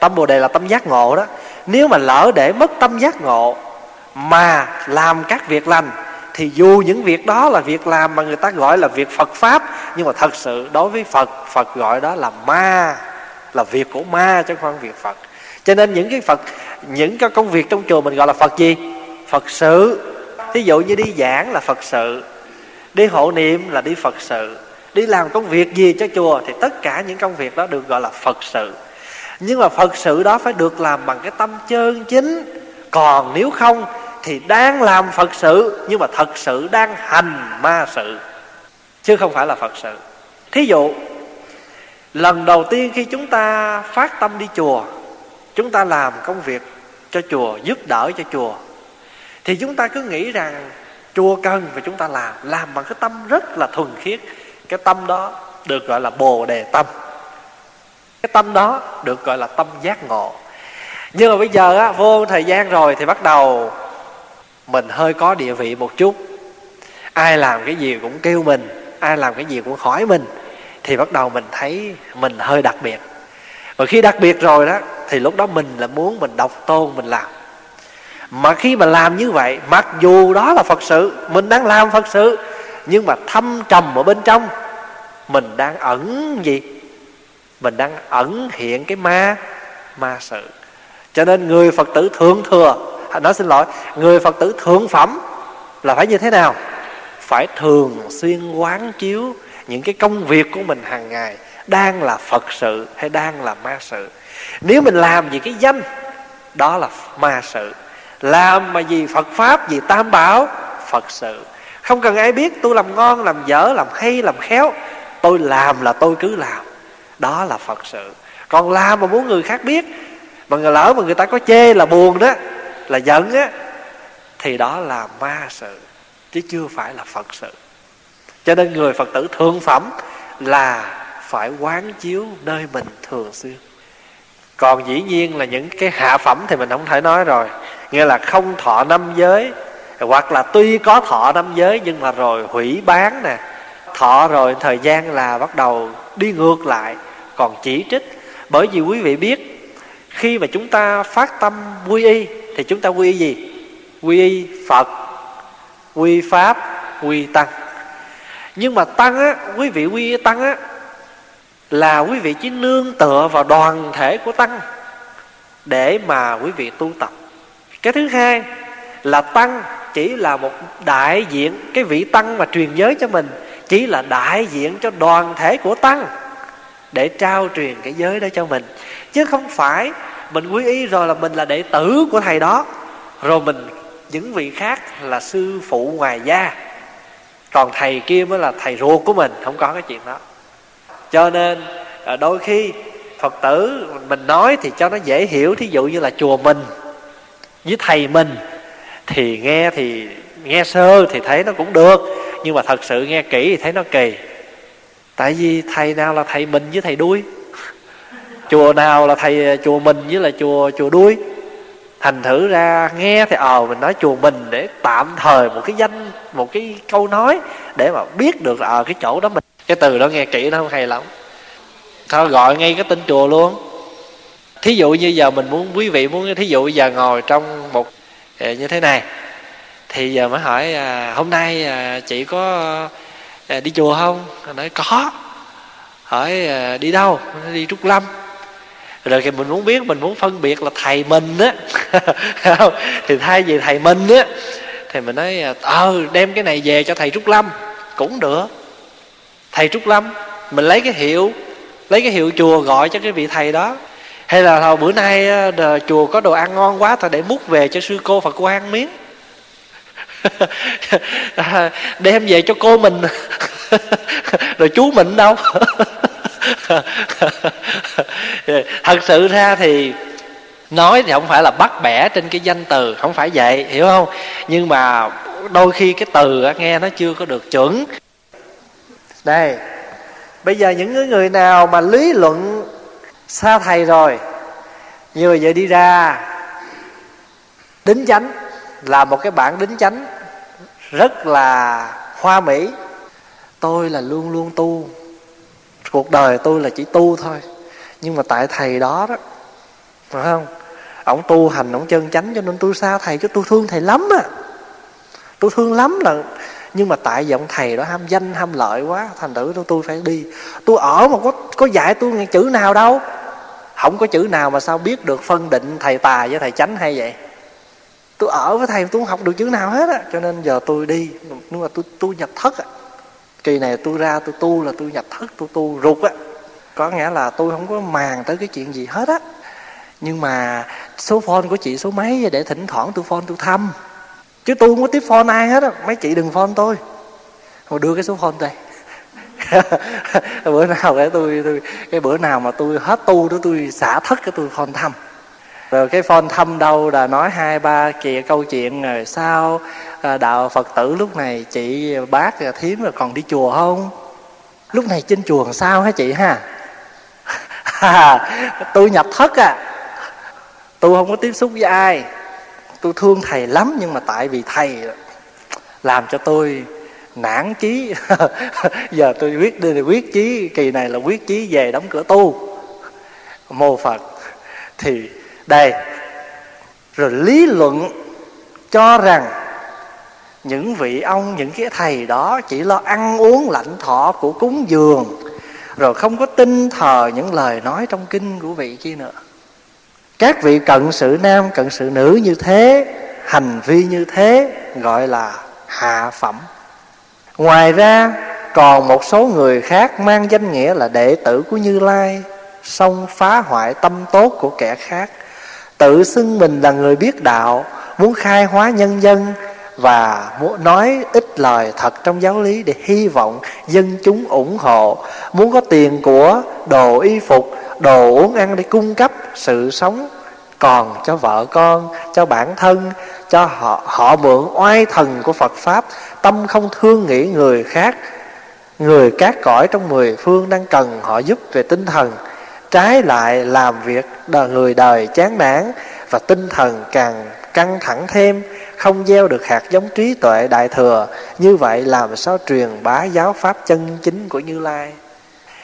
tâm bồ đề là tâm giác ngộ đó, nếu mà lỡ để mất tâm giác ngộ mà làm các việc lành thì dù những việc đó là việc làm mà người ta gọi là việc phật pháp, nhưng mà thật sự đối với phật phật gọi đó là ma, là việc của ma chứ không phải việc phật. Cho nên những cái phật, những cái công việc trong chùa mình gọi là phật gì? Phật sự. Thí dụ như đi giảng là phật sự, đi hộ niệm là đi phật sự, đi làm công việc gì cho chùa thì tất cả những công việc đó được gọi là phật sự. Nhưng mà phật sự đó phải được làm bằng cái tâm chân chính. Còn nếu không thì đang làm phật sự, nhưng mà thật sự đang hành ma sự, chứ không phải là phật sự. Thí dụ, lần đầu tiên khi chúng ta phát tâm đi chùa, chúng ta làm công việc cho chùa, giúp đỡ cho chùa, thì chúng ta cứ nghĩ rằng chùa cần và chúng ta làm làm bằng cái tâm rất là thuần khiết. Cái tâm đó được gọi là bồ đề tâm. Cái tâm đó được gọi là tâm giác ngộ. Nhưng mà bây giờ á, vô thời gian rồi thì bắt đầu mình hơi có địa vị một chút. Ai làm cái gì cũng kêu mình, ai làm cái gì cũng hỏi mình. Thì bắt đầu mình thấy mình hơi đặc biệt. Và khi đặc biệt rồi đó, thì lúc đó mình là muốn mình độc tôn, mình làm. Mà khi mà làm như vậy, mặc dù đó là phật sự, mình đang làm phật sự, nhưng mà thâm trầm ở bên trong, mình đang ẩn gì? Mình đang ẩn hiện cái ma ma sự. Cho nên người phật tử thượng thừa nói xin lỗi, người phật tử thượng phẩm là phải như thế nào? Phải thường xuyên quán chiếu những cái công việc của mình hàng ngày, đang là phật sự hay đang là ma sự. Nếu mình làm gì cái danh đó là ma sự. Làm mà gì phật pháp gì tam bảo, phật sự. Không cần ai biết, tôi làm ngon, làm dở, làm hay làm khéo. Tôi làm là tôi cứ làm. Đó là phật sự. Còn làm mà muốn người khác biết, mà người lỡ mà người ta có chê là buồn đó là giận á, thì đó là ma sự, chứ chưa phải là phật sự. Cho nên người phật tử thượng phẩm là phải quán chiếu nơi mình thường xuyên. Còn dĩ nhiên là những cái hạ phẩm thì mình không thể nói rồi. Nghĩa là không thọ năm giới, hoặc là tuy có thọ năm giới nhưng mà rồi hủy bán nè. Thọ rồi thời gian là bắt đầu đi ngược lại, còn chỉ trích. Bởi vì quý vị biết, khi mà chúng ta phát tâm quy y thì chúng ta quy y gì? Quy y phật, quy pháp, quy tăng. Nhưng mà tăng á, quý vị quy y tăng á, là quý vị chỉ nương tựa vào đoàn thể của tăng để mà quý vị tu tập. Cái thứ hai là tăng chỉ là một đại diện, cái vị tăng mà truyền giới cho mình chỉ là đại diện cho đoàn thể của tăng để trao truyền cái giới đó cho mình. Chứ không phải mình quý ý rồi là mình là đệ tử của thầy đó. Rồi mình, những vị khác là sư phụ ngoài gia. Còn thầy kia mới là thầy ruột của mình, không có cái chuyện đó. Cho nên à, đôi khi phật tử mình nói thì cho nó dễ hiểu, thí dụ như là chùa mình với thầy mình, thì nghe thì, nghe sơ thì thấy nó cũng được, nhưng mà thật sự nghe kỹ thì thấy nó kỳ. Tại vì thầy nào là thầy mình với thầy đuôi? Chùa nào là thầy à, chùa mình với là chùa chùa đuôi. Thành thử ra nghe thì ờ mình nói chùa mình để tạm thời một cái danh một cái câu nói để mà biết được là ờ cái chỗ đó mình. Cái từ đó nghe kỹ nó không hay lắm. Thôi gọi ngay cái tên chùa luôn. Thí dụ như giờ mình muốn quý vị muốn thí dụ giờ ngồi trong một à, như thế này thì giờ mới hỏi à, hôm nay à, chị có à, đi chùa không? Nói có. Hỏi à, đi đâu? Đi trúc lâm rồi khi mình muốn biết, mình muốn phân biệt là thầy mình á. Thì thay vì thầy mình á, thì mình nói ờ đem cái này về cho thầy trúc lâm. Cũng được. Thầy trúc lâm, mình lấy cái hiệu, lấy cái hiệu chùa gọi cho cái vị thầy đó. Hay là thôi bữa nay chùa có đồ ăn ngon quá, thôi để múc về cho sư cô phật ăn miếng. Đem về cho cô mình. Rồi chú mình đâu? thật sự ra thì nói thì không phải là bắt bẻ trên cái danh từ, không phải vậy, hiểu không? Nhưng mà đôi khi cái từ nghe nó chưa có được chuẩn. Đây, bây giờ những người nào mà lý luận xa thầy rồi, như vậy đi ra, đính chánh, là một cái bản đính chánh rất là hoa mỹ. Tôi là luôn luôn tu, cuộc đời tôi là chỉ tu thôi nhưng mà tại thầy đó đó, phải không? Ổng tu hành ổng chân chánh cho nên tôi sao thầy? Chứ tôi thương thầy lắm à tôi thương lắm là, nhưng mà tại giọng thầy đó ham danh, ham lợi quá, thành thử tôi tôi phải đi. Tôi ở mà có có dạy tôi nghe chữ nào đâu. Không có chữ nào mà sao biết được phân định thầy tài với thầy chánh hay vậy? Tôi ở với thầy tôi không học được chữ nào hết á. Cho nên giờ tôi đi, nhưng mà tôi tôi nhập thất á. Kỳ này tôi ra tôi tu là tôi nhập thất, tôi tu rụt á có nghĩa là tôi không có màng tới cái chuyện gì hết á. Nhưng mà số phone của chị số mấy để thỉnh thoảng tôi phone tôi thăm. Chứ tôi không có tiếp phone ai hết á mấy chị đừng phone tôi. Rồi đưa cái số phone đây. Bữa nào để tôi, tôi cái bữa nào mà tôi hết tu đó tôi xả thất cái tôi phone thăm. Rồi cái phone thăm đâu là nói hai ba kìa câu chuyện rồi sao à, đạo phật tử lúc này chị bác à, thím rồi còn đi chùa không? Lúc này trên chùa làm sao hả chị ha? tôi nhập thất à tôi không có tiếp xúc với ai. Tôi thương thầy lắm nhưng mà tại vì thầy làm cho tôi nản chí. Giờ tôi quyết đi quyết chí, kỳ này là quyết chí về đóng cửa tu. Mô phật. Thì đây. Rồi lý luận cho rằng những vị ông, những cái thầy đó chỉ lo ăn uống lãnh thọ của cúng dường rồi không có tin thờ những lời nói trong kinh của vị kia nữa. Các vị cận sự nam, cận sự nữ như thế, hành vi như thế, gọi là hạ phẩm. Ngoài ra, còn một số người khác mang danh nghĩa là đệ tử của như lai xong phá hoại tâm tốt của kẻ khác. Tự xưng mình là người biết đạo, muốn khai hóa nhân dân và muốn nói ít lời thật trong giáo lý để hy vọng dân chúng ủng hộ. Muốn có tiền của đồ y phục, đồ uống ăn để cung cấp sự sống còn cho vợ con, cho bản thân, cho họ họ mượn oai thần của phật pháp. Tâm không thương nghĩ người khác, người cát cõi trong mười phương đang cần họ giúp về tinh thần. Trái lại làm việc đời, người đời chán nản và tinh thần càng căng thẳng thêm không gieo được hạt giống trí tuệ đại thừa. Như vậy làm sao truyền bá giáo pháp chân chính của như lai?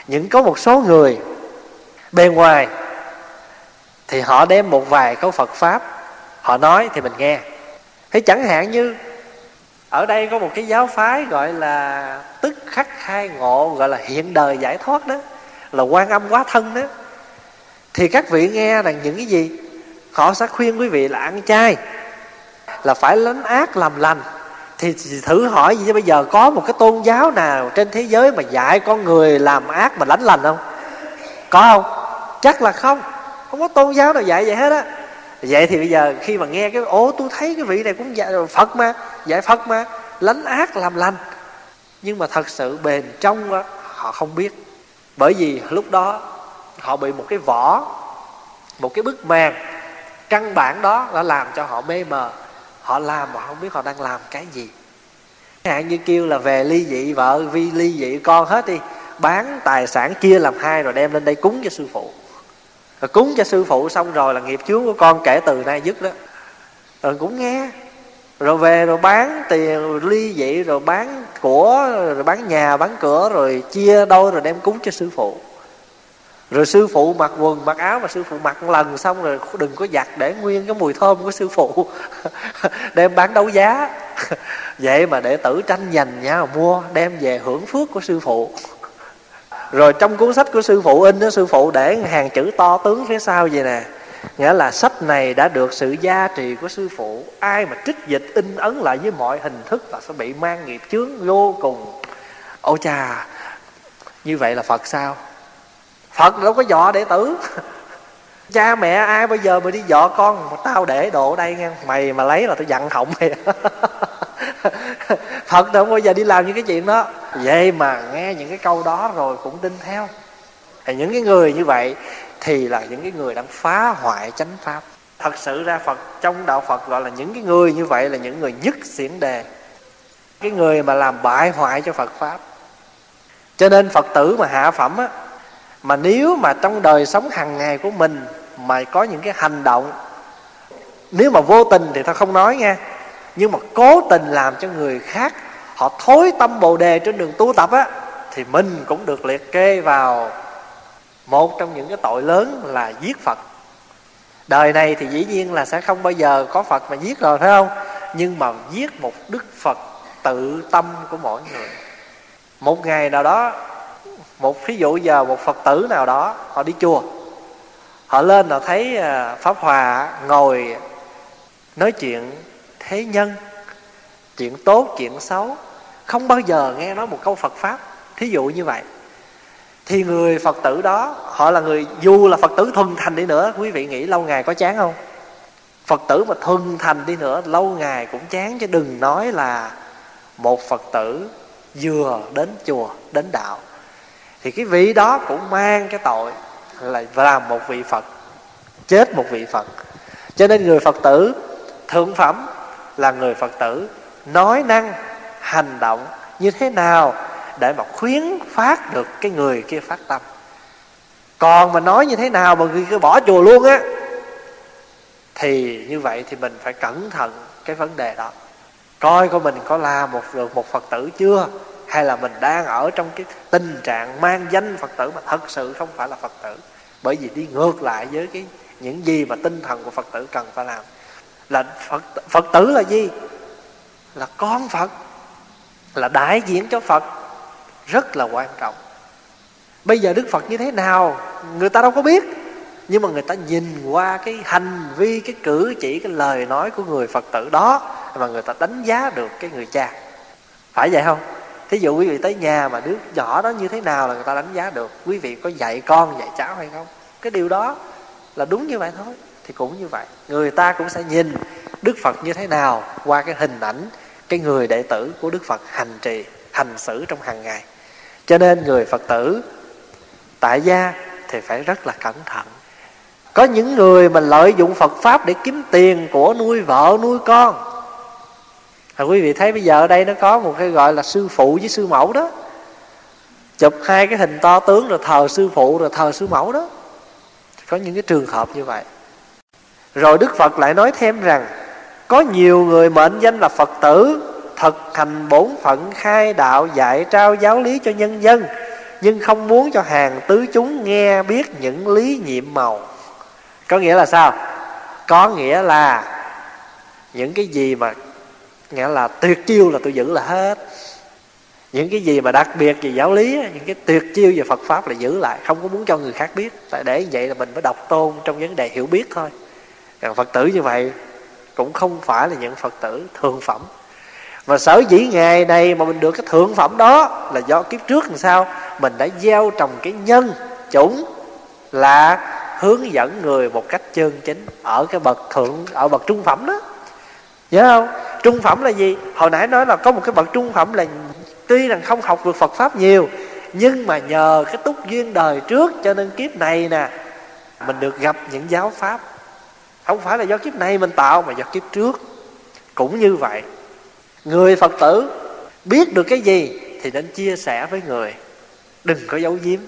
Những có một số người bề ngoài thì họ đem một vài câu phật pháp, họ nói thì mình nghe. Thế chẳng hạn như ở đây có một cái giáo phái gọi là tức khắc khai ngộ, gọi là hiện đời giải thoát đó, là quan âm quá thân đó. Thì các vị nghe rằng những cái gì? Họ sẽ khuyên quý vị là ăn chay là phải lánh ác làm lành. Thì thử hỏi gì bây giờ có một cái tôn giáo nào trên thế giới mà dạy con người làm ác mà lánh lành không? Có không? Chắc là không. Không có tôn giáo nào dạy vậy hết á. Vậy thì bây giờ khi mà nghe cái ố tôi thấy cái vị này cũng dạy phật mà dạy phật mà lánh ác làm lành. Nhưng mà thật sự bền trong đó, họ không biết. Bởi vì lúc đó họ bị một cái vỏ một cái bức màn căn bản đó đã làm cho họ mê mờ họ làm mà không biết họ đang làm cái gì. Hạn như kêu là về ly dị, vợ vi ly dị, con hết đi. Bán tài sản chia làm hai rồi đem lên đây cúng cho sư phụ. Rồi cúng cho sư phụ xong rồi là nghiệp chướng của con kể từ nay dứt đó. Rồi cũng nghe. Rồi về rồi bán tiền ly dị, rồi bán của, rồi bán nhà, bán cửa, rồi chia đôi, rồi đem cúng cho sư phụ rồi sư phụ mặc quần, mặc áo mà sư phụ mặc một lần xong rồi đừng có giặt để nguyên cái mùi thơm của sư phụ. Đem bán đấu giá. Vậy mà đệ tử tranh giành nhau mua, đem về hưởng phước của sư phụ. Rồi trong cuốn sách của sư phụ in đó, sư phụ để hàng chữ to tướng phía sau vậy nè. Nghĩa là sách này đã được sự gia trì của sư phụ. Ai mà trích dịch in ấn lại với mọi hình thức là sẽ bị mang nghiệp chướng vô cùng. Ô chà, như vậy là phật sao? Phật đâu có dọ đệ tử. Cha mẹ ai bây giờ mà đi dọ con? Mà tao để đồ ở đây nghe. Mày mà lấy là tao dặn họng mày. Phật đâu bao giờ đi làm những cái chuyện đó. Vậy mà nghe những cái câu đó rồi cũng tin theo. Thì những cái người như vậy thì là những cái người đang phá hoại chánh pháp. Thật sự ra phật, trong đạo phật gọi là những cái người như vậy là những người nhất xiển đề. Cái người mà làm bại hoại cho phật pháp. Cho nên phật tử mà hạ phẩm á mà nếu mà trong đời sống hàng ngày của mình mà có những cái hành động, nếu mà vô tình thì ta không nói nghe nhưng mà cố tình làm cho người khác họ thối tâm bồ đề trên đường tu tập á, thì mình cũng được liệt kê vào một trong những cái tội lớn là giết phật. Đời này thì dĩ nhiên là sẽ không bao giờ có phật mà giết rồi, phải không? Nhưng mà giết một đức phật tự tâm của mỗi người. Một ngày nào đó một ví dụ giờ một phật tử nào đó, họ đi chùa, họ lên họ thấy à, pháp hòa ngồi nói chuyện thế nhân, chuyện tốt, chuyện xấu, không bao giờ nghe nói một câu phật pháp, thí dụ như vậy. Thì người phật tử đó, họ là người, dù là phật tử thuần thành đi nữa, quý vị nghĩ lâu ngày có chán không? Phật tử mà thuần thành đi nữa, lâu ngày cũng chán, chứ đừng nói là một phật tử vừa đến chùa, đến đạo thì cái vị đó cũng mang cái tội là làm một vị phật, chết một vị phật. Cho nên người phật tử thượng phẩm là người phật tử nói năng, hành động như thế nào để mà khuyến phát được cái người kia phát tâm. Còn mà nói như thế nào mà người kia bỏ chùa luôn á, thì như vậy thì mình phải cẩn thận cái vấn đề đó. Coi coi mình có là một, được một phật tử chưa? Hay là mình đang ở trong cái tình trạng mang danh phật tử mà thật sự không phải là phật tử? Bởi vì đi ngược lại với cái những gì mà tinh thần của phật tử cần phải làm. Là phật phật tử là gì? Là con phật. Là đại diện cho phật. Rất là quan trọng. Bây giờ đức phật như thế nào? Người ta đâu có biết. Nhưng mà người ta nhìn qua cái hành vi, cái cử chỉ, cái lời nói của người phật tử đó mà người ta đánh giá được cái người cha. Phải vậy không? Thí dụ quý vị tới nhà mà đứa nhỏ đó như thế nào là người ta đánh giá được? Quý vị có dạy con, dạy cháu hay không? Cái điều đó là đúng như vậy thôi, thì cũng như vậy. Người ta cũng sẽ nhìn đức phật như thế nào qua cái hình ảnh, cái người đệ tử của đức phật hành trì, hành xử trong hàng ngày. Cho nên người phật tử, tại gia thì phải rất là cẩn thận. Có những người mà lợi dụng phật pháp để kiếm tiền của nuôi vợ, nuôi con à, quý vị thấy bây giờ ở đây nó có một cái gọi là sư phụ với sư mẫu đó. Chụp hai cái hình to tướng rồi thờ sư phụ rồi thờ sư mẫu đó. Có những cái trường hợp như vậy. Rồi đức phật lại nói thêm rằng có nhiều người mệnh danh là phật tử thực hành bổn phận khai đạo dạy trao giáo lý cho nhân dân nhưng không muốn cho hàng tứ chúng nghe biết những lý nhiệm màu. Có nghĩa là sao? Có nghĩa là những cái gì mà nghĩa là tuyệt chiêu là tôi giữ là hết. Những cái gì mà đặc biệt về giáo lý những cái tuyệt chiêu về phật pháp là giữ lại, không có muốn cho người khác biết. Tại để vậy là mình mới độc tôn trong vấn đề hiểu biết thôi. Còn phật tử như vậy cũng không phải là những phật tử thượng phẩm. Và sở dĩ ngày này mà mình được cái thượng phẩm đó là do kiếp trước làm sao? Mình đã gieo trồng cái nhân chủng là hướng dẫn người một cách chân chính ở cái bậc thượng, ở bậc trung phẩm đó. Nhớ không? Trung phẩm là gì? Hồi nãy nói là có một cái bậc trung phẩm là tuy rằng không học được phật pháp nhiều, nhưng mà nhờ cái túc duyên đời trước cho nên kiếp này nè, mình được gặp những giáo pháp. Không phải là do kiếp này mình tạo, mà do kiếp trước. Cũng như vậy, người phật tử biết được cái gì thì nên chia sẻ với người. Đừng có giấu giếm.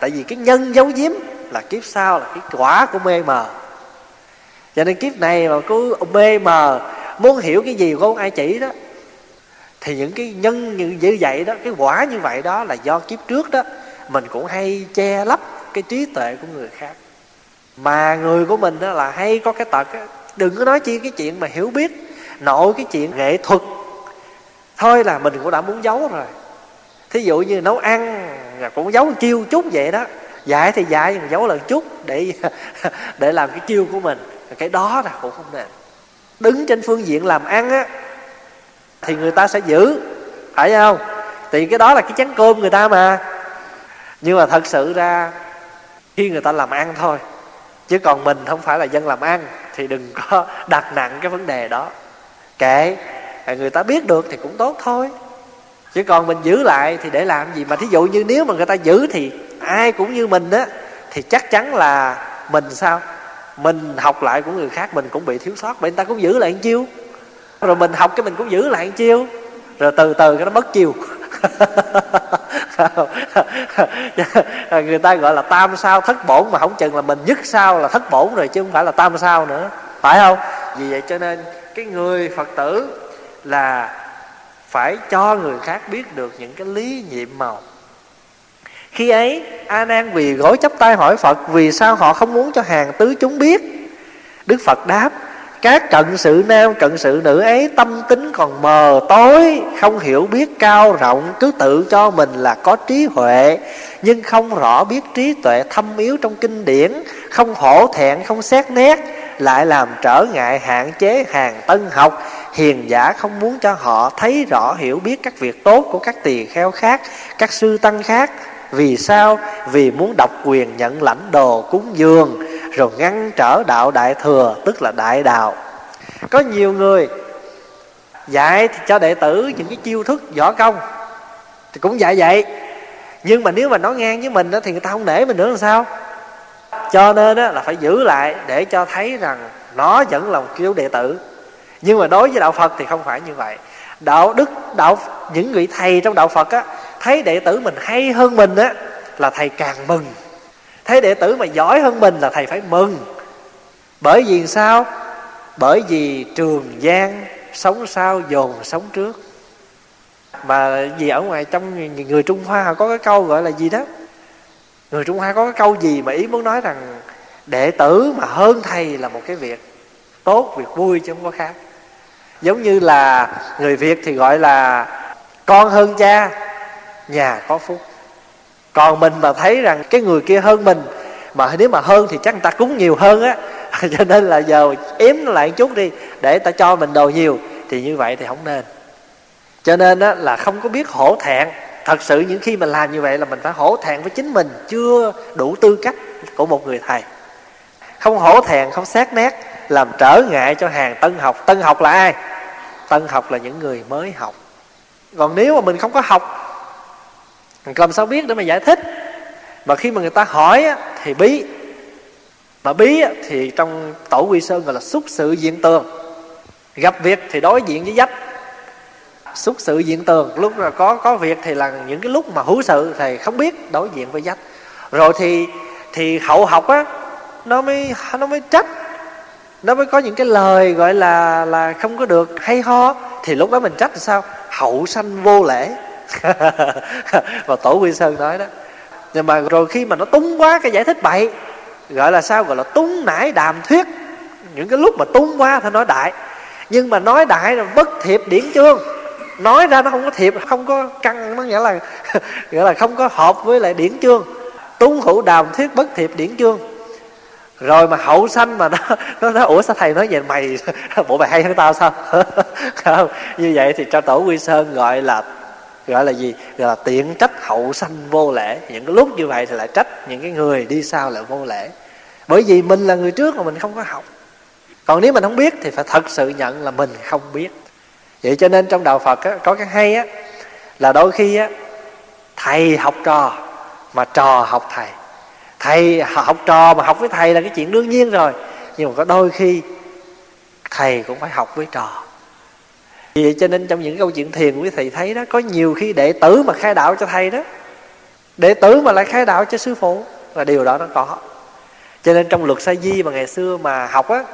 Tại vì cái nhân giấu giếm là kiếp sau, là cái quả của mê mờ. Cho nên kiếp này mà cứ mê mờ muốn hiểu cái gì không ai chỉ đó. Thì những cái nhân như vậy đó cái quả như vậy đó là do kiếp trước đó. Mình cũng hay che lấp cái trí tuệ của người khác. Mà người của mình đó là hay có cái tật đó, đừng có nói chi cái chuyện mà hiểu biết nội cái chuyện nghệ thuật. Thôi là mình cũng đã muốn giấu rồi. Thí dụ như nấu ăn cũng giấu chiêu chút vậy đó. Dạy thì dạy giấu lần chút để để làm cái chiêu của mình. Cái đó là cũng không nên đứng trên phương diện làm ăn á, thì người ta sẽ giữ, phải không? Thì cái đó là cái chén cơm người ta mà. Nhưng mà thật sự ra, khi người ta làm ăn thôi, chứ còn mình không phải là dân làm ăn, thì đừng có đặt nặng cái vấn đề đó. Kệ à, người ta biết được thì cũng tốt thôi. Chứ còn mình giữ lại thì để làm gì? Mà thí dụ như nếu mà người ta giữ thì ai cũng như mình á, thì chắc chắn là mình sao? Mình học lại của người khác mình cũng bị thiếu sót vậy người ta cũng giữ lại một chiêu. Rồi mình học cái mình cũng giữ lại một chiêu. Rồi từ từ cái nó mất chiêu. Người ta gọi là tam sao thất bổn, mà không chừng là mình nhất sao là thất bổn rồi, chứ không phải là tam sao nữa. Phải không? Vì vậy cho nên cái người phật tử là phải cho người khác biết được những cái lý nhiệm màu khi ấy, a nan quỳ gối chắp tay hỏi phật vì sao họ không muốn cho hàng tứ chúng biết. Đức phật đáp, các cận sự nam cận sự nữ ấy tâm tính còn mờ tối, không hiểu biết cao rộng, cứ tự cho mình là có trí huệ, nhưng không rõ biết trí tuệ thâm yếu trong kinh điển, không hổ thẹn, không xét nét, lại làm trở ngại hạn chế hàng tân học. Hiền giả không muốn cho họ thấy rõ, hiểu biết các việc tốt của các tỳ kheo khác, các sư tăng khác vì sao? Vì muốn độc quyền nhận lãnh đồ cúng dường rồi ngăn trở đạo đại thừa tức là đại đạo. Có nhiều người dạy thì cho đệ tử những cái chiêu thức võ công thì cũng dạy vậy. Nhưng mà nếu mà nó ngang với mình đó, thì người ta không nể mình nữa làm sao? Cho nên đó, là phải giữ lại để cho thấy rằng nó vẫn là một kiểu đệ tử. Nhưng mà đối với đạo phật thì không phải như vậy. Đạo đức đạo những vị thầy trong đạo phật á thấy đệ tử mình hay hơn mình á, là thầy càng mừng. Thấy đệ tử mà giỏi hơn mình là thầy phải mừng. Bởi vì sao? Bởi vì trường gian sống sau dồn sống trước. Mà vì ở ngoài trong người trung hoa họ có cái câu gọi là gì đó? Người trung hoa có cái câu gì mà ý muốn nói rằng đệ tử mà hơn thầy là một cái việc tốt, việc vui chứ không có khác. Giống như là người việt thì gọi là con hơn cha nhà có phúc. Còn mình mà thấy rằng cái người kia hơn mình mà nếu mà hơn thì chắc người ta cúng nhiều hơn á. Cho nên là giờ yếm nó lại một chút đi để ta cho mình đồ nhiều thì như vậy thì không nên. Cho nên á, là không có biết hổ thẹn. Thật sự những khi mình làm như vậy là mình phải hổ thẹn với chính mình chưa đủ tư cách của một người thầy. Không hổ thẹn không xét nét làm trở ngại cho hàng tân học. Tân học là ai? Tân học là những người mới học. Còn nếu mà mình không có học làm sao biết để mà giải thích. Mà khi mà người ta hỏi thì bí, mà bí thì trong tổ quy sơn gọi là xúc sự diện tường. Gặp việc thì đối diện với dách xúc sự diện tường, lúc là có có việc thì là những cái lúc mà hữu sự thì không biết đối diện với dách rồi thì thì hậu học á, nó mới nó mới trách. Nó mới có những cái lời gọi là là không có được hay ho. Thì lúc đó mình trách là sao? Hậu sanh vô lễ và tổ quy sơn nói đó. Nhưng mà rồi khi mà nó túng quá cái giải thích bậy, gọi là sao gọi là túng nải đàm thuyết. Những cái lúc mà túng quá thì nói đại. Nhưng mà nói đại là bất thiệp điển chương. Nói ra nó không có thiệp, không có căng nó nghĩa là nghĩa là không có hợp với lại điển chương. Túng hữu đàm thuyết bất thiệp điển chương. Rồi mà hậu sanh mà nó nó nói, ủa, sao thầy nói về mày, bộ mày hay hơn tao sao? Không, như vậy thì cho tổ quy sơn gọi là gọi là gì? Gọi là tiện trách hậu sanh vô lễ. Những cái lúc như vậy thì lại trách những cái người đi sau lại vô lễ. Bởi vì mình là người trước mà mình không có học. Còn nếu mình không biết thì phải thật sự nhận là mình không biết. Vậy cho nên trong đạo phật á, có cái hay á là đôi khi á thầy học trò mà trò học thầy. Thầy học trò mà học với thầy là cái chuyện đương nhiên rồi. Nhưng mà có đôi khi thầy cũng phải học với trò vì vậy cho nên trong những câu chuyện thiền, quý thầy thấy đó, có nhiều khi đệ tử mà khai đạo cho thầy đó, đệ tử mà lại khai đạo cho sư phụ, là điều đó nó có. Cho nên trong luật sa di mà ngày xưa mà học á,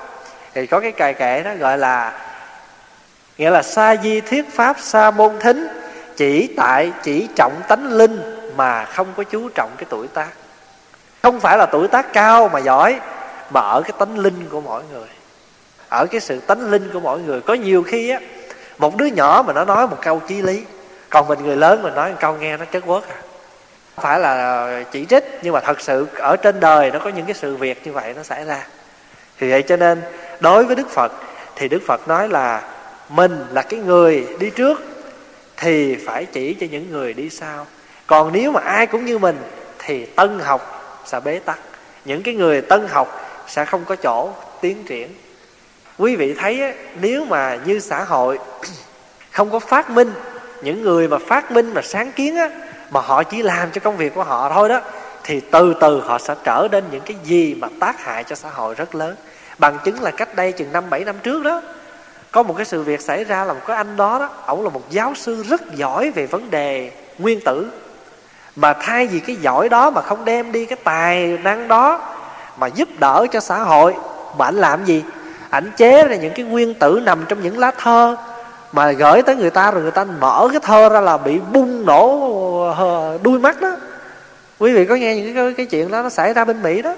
thì có cái cài kệ đó gọi là, nghĩa là sa di thuyết pháp sa môn thính, chỉ tại, chỉ trọng tánh linh mà không có chú trọng cái tuổi tác. Không phải là tuổi tác cao mà giỏi, mà ở cái tánh linh của mỗi người. Ở cái sự tánh linh của mỗi người, có nhiều khi á một đứa nhỏ mà nó nói một câu chí lý. Còn mình người lớn mình nói một câu nghe nó chất quất à. Không phải là chỉ trích, nhưng mà thật sự ở trên đời nó có những cái sự việc như vậy nó xảy ra. Thì vậy cho nên, đối với đức phật, thì đức phật nói là mình là cái người đi trước, thì phải chỉ cho những người đi sau. Còn nếu mà ai cũng như mình, thì tân học sẽ bế tắc. Những cái người tân học sẽ không có chỗ tiến triển. Quý vị thấy nếu mà như xã hội không có phát minh. Những người mà phát minh mà sáng kiến á, mà họ chỉ làm cho công việc của họ thôi đó, thì từ từ họ sẽ trở nên những cái gì mà tác hại cho xã hội rất lớn. Bằng chứng là cách đây chừng năm, bảy năm trước đó, có một cái sự việc xảy ra là một cái anh đó đó, ổng là một giáo sư rất giỏi về vấn đề nguyên tử. Mà thay vì cái giỏi đó mà không đem đi cái tài năng đó mà giúp đỡ cho xã hội, mà anh làm gì? Ảnh chế ra những cái nguyên tử nằm trong những lá thơ mà gửi tới người ta rồi người ta mở cái thơ ra là bị bung nổ ờ, đuôi mắt đó. Quý vị có nghe những cái, cái chuyện đó nó xảy ra bên mỹ đó.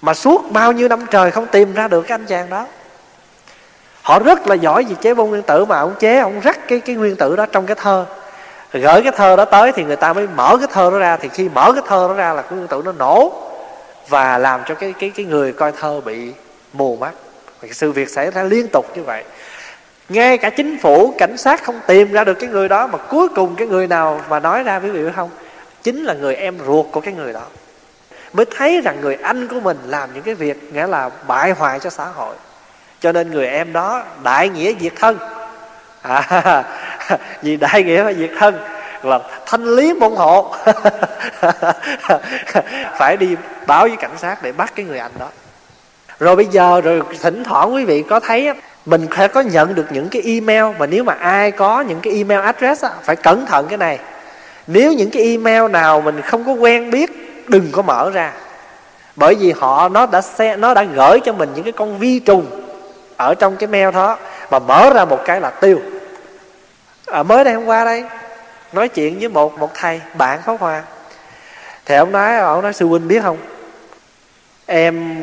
Mà suốt bao nhiêu năm trời không tìm ra được cái anh chàng đó. Họ rất là giỏi về chế bông nguyên tử mà ông chế ông rắc cái cái nguyên tử đó trong cái thơ. Gửi cái thơ đó tới thì người ta mới mở cái thơ đó ra. Thì khi mở cái thơ đó ra là cái nguyên tử nó nổ và làm cho cái cái cái người coi thơ bị mù mắt. Sự việc xảy ra liên tục như vậy ngay cả chính phủ cảnh sát không tìm ra được cái người đó mà cuối cùng cái người nào mà nói ra quý vị biết không? Chính là người em ruột của cái người đó. Mới thấy rằng người anh của mình làm những cái việc nghĩa là bại hoại cho xã hội. Cho nên người em đó đại nghĩa diệt thân. À, vì đại nghĩa và diệt thân là thanh lý môn hộ. Phải đi báo với cảnh sát để bắt cái người anh đó. Rồi bây giờ rồi thỉnh thoảng quý vị có thấy mình sẽ có nhận được những cái email mà nếu mà ai có những cái email address á, phải cẩn thận cái này. Nếu những cái email nào mình không có quen biết đừng có mở ra. Bởi vì họ nó đã xe nó đã gửi cho mình những cái con vi trùng ở trong cái mail đó mà mở ra một cái là tiêu. À, mới đây hôm qua đây nói chuyện với một một thầy bạn pháp hòa thì ông nói ông nói sư huynh biết không? Em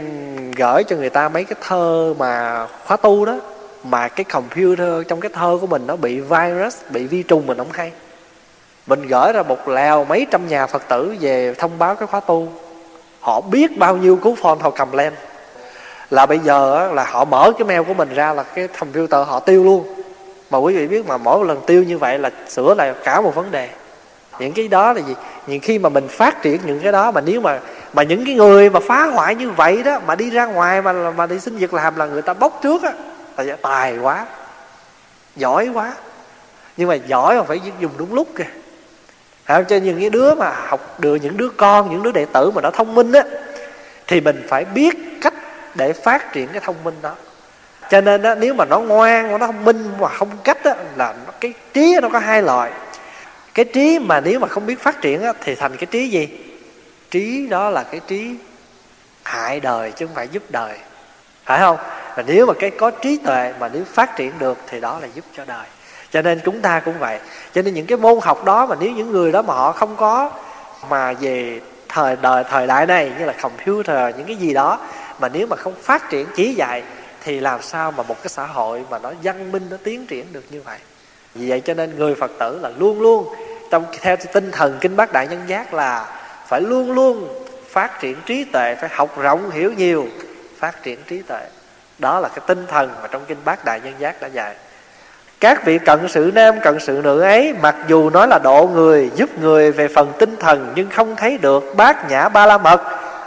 gửi cho người ta mấy cái thơ mà khóa tu đó, mà cái computer trong cái thơ của mình nó bị virus, bị vi trùng mình không hay. Mình gửi ra một lèo mấy trăm nhà phật tử về thông báo cái khóa tu. Họ biết bao nhiêu cú phone họ cầm lên là bây giờ là họ mở cái mail của mình ra là cái computer họ tiêu luôn. Mà quý vị biết mà mỗi lần tiêu như vậy là sửa lại cả một vấn đề. Những cái đó là gì? Những khi mà mình phát triển những cái đó mà nếu mà mà những cái người mà phá hoại như vậy đó mà đi ra ngoài mà mà đi xin việc làm là người ta bốc trước á là tài quá giỏi quá. Nhưng mà giỏi mà phải dùng đúng lúc kìa. À, cho những cái đứa mà học được những đứa con những đứa đệ tử mà nó thông minh á thì mình phải biết cách để phát triển cái thông minh đó. Cho nên đó, nếu mà nó ngoan nó thông minh mà không cách đó, là cái trí nó có hai loại. Cái trí mà nếu mà không biết phát triển đó, thì thành cái trí gì? Trí đó là cái trí hại đời chứ không phải giúp đời. Phải không? Và nếu mà cái có trí tuệ mà nếu phát triển được thì đó là giúp cho đời. Cho nên chúng ta cũng vậy. Cho nên những cái môn học đó mà nếu những người đó mà họ không có mà về thời đời, thời đại này như là computer, những cái gì đó mà nếu mà không phát triển chỉ dạy thì làm sao mà một cái xã hội mà nó văn minh, nó tiến triển được như vậy? Vì vậy cho nên người phật tử là luôn luôn trong, theo tinh thần kinh bát đại nhân giác là phải luôn luôn phát triển trí tuệ, phải học rộng hiểu nhiều, phát triển trí tuệ. Đó là cái tinh thần mà trong kinh bát đại nhân giác đã dạy. Các vị cận sự nam, cận sự nữ ấy, mặc dù nói là độ người, giúp người về phần tinh thần, nhưng không thấy được bát nhã ba la mật,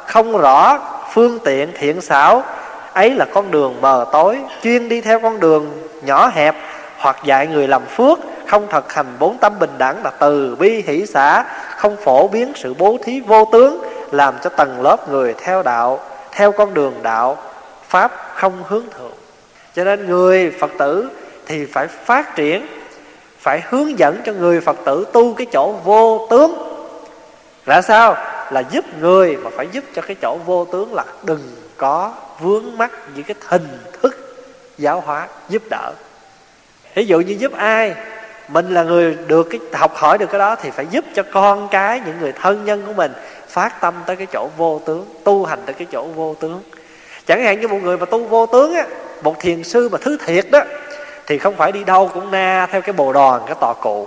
không rõ phương tiện thiện xảo. Ấy là con đường mờ tối, chuyên đi theo con đường nhỏ hẹp hoặc dạy người làm phước không thực hành bốn tâm bình đẳng là từ bi hỷ xã, không phổ biến sự bố thí vô tướng, làm cho tầng lớp người theo đạo, theo con đường đạo, pháp không hướng thượng. Cho nên người phật tử thì phải phát triển, phải hướng dẫn cho người phật tử tu cái chỗ vô tướng. Là sao? Là giúp người mà phải giúp cho cái chỗ vô tướng là đừng có vướng mắc những cái hình thức giáo hóa giúp đỡ. Ví dụ như giúp ai? Mình là người được cái, học hỏi được cái đó thì phải giúp cho con cái, những người thân nhân của mình phát tâm tới cái chỗ vô tướng, tu hành tới cái chỗ vô tướng. Chẳng hạn như một người mà tu vô tướng á, một thiền sư mà thứ thiệt đó, thì không phải đi đâu cũng na theo cái bồ đoàn, cái tọa cụ.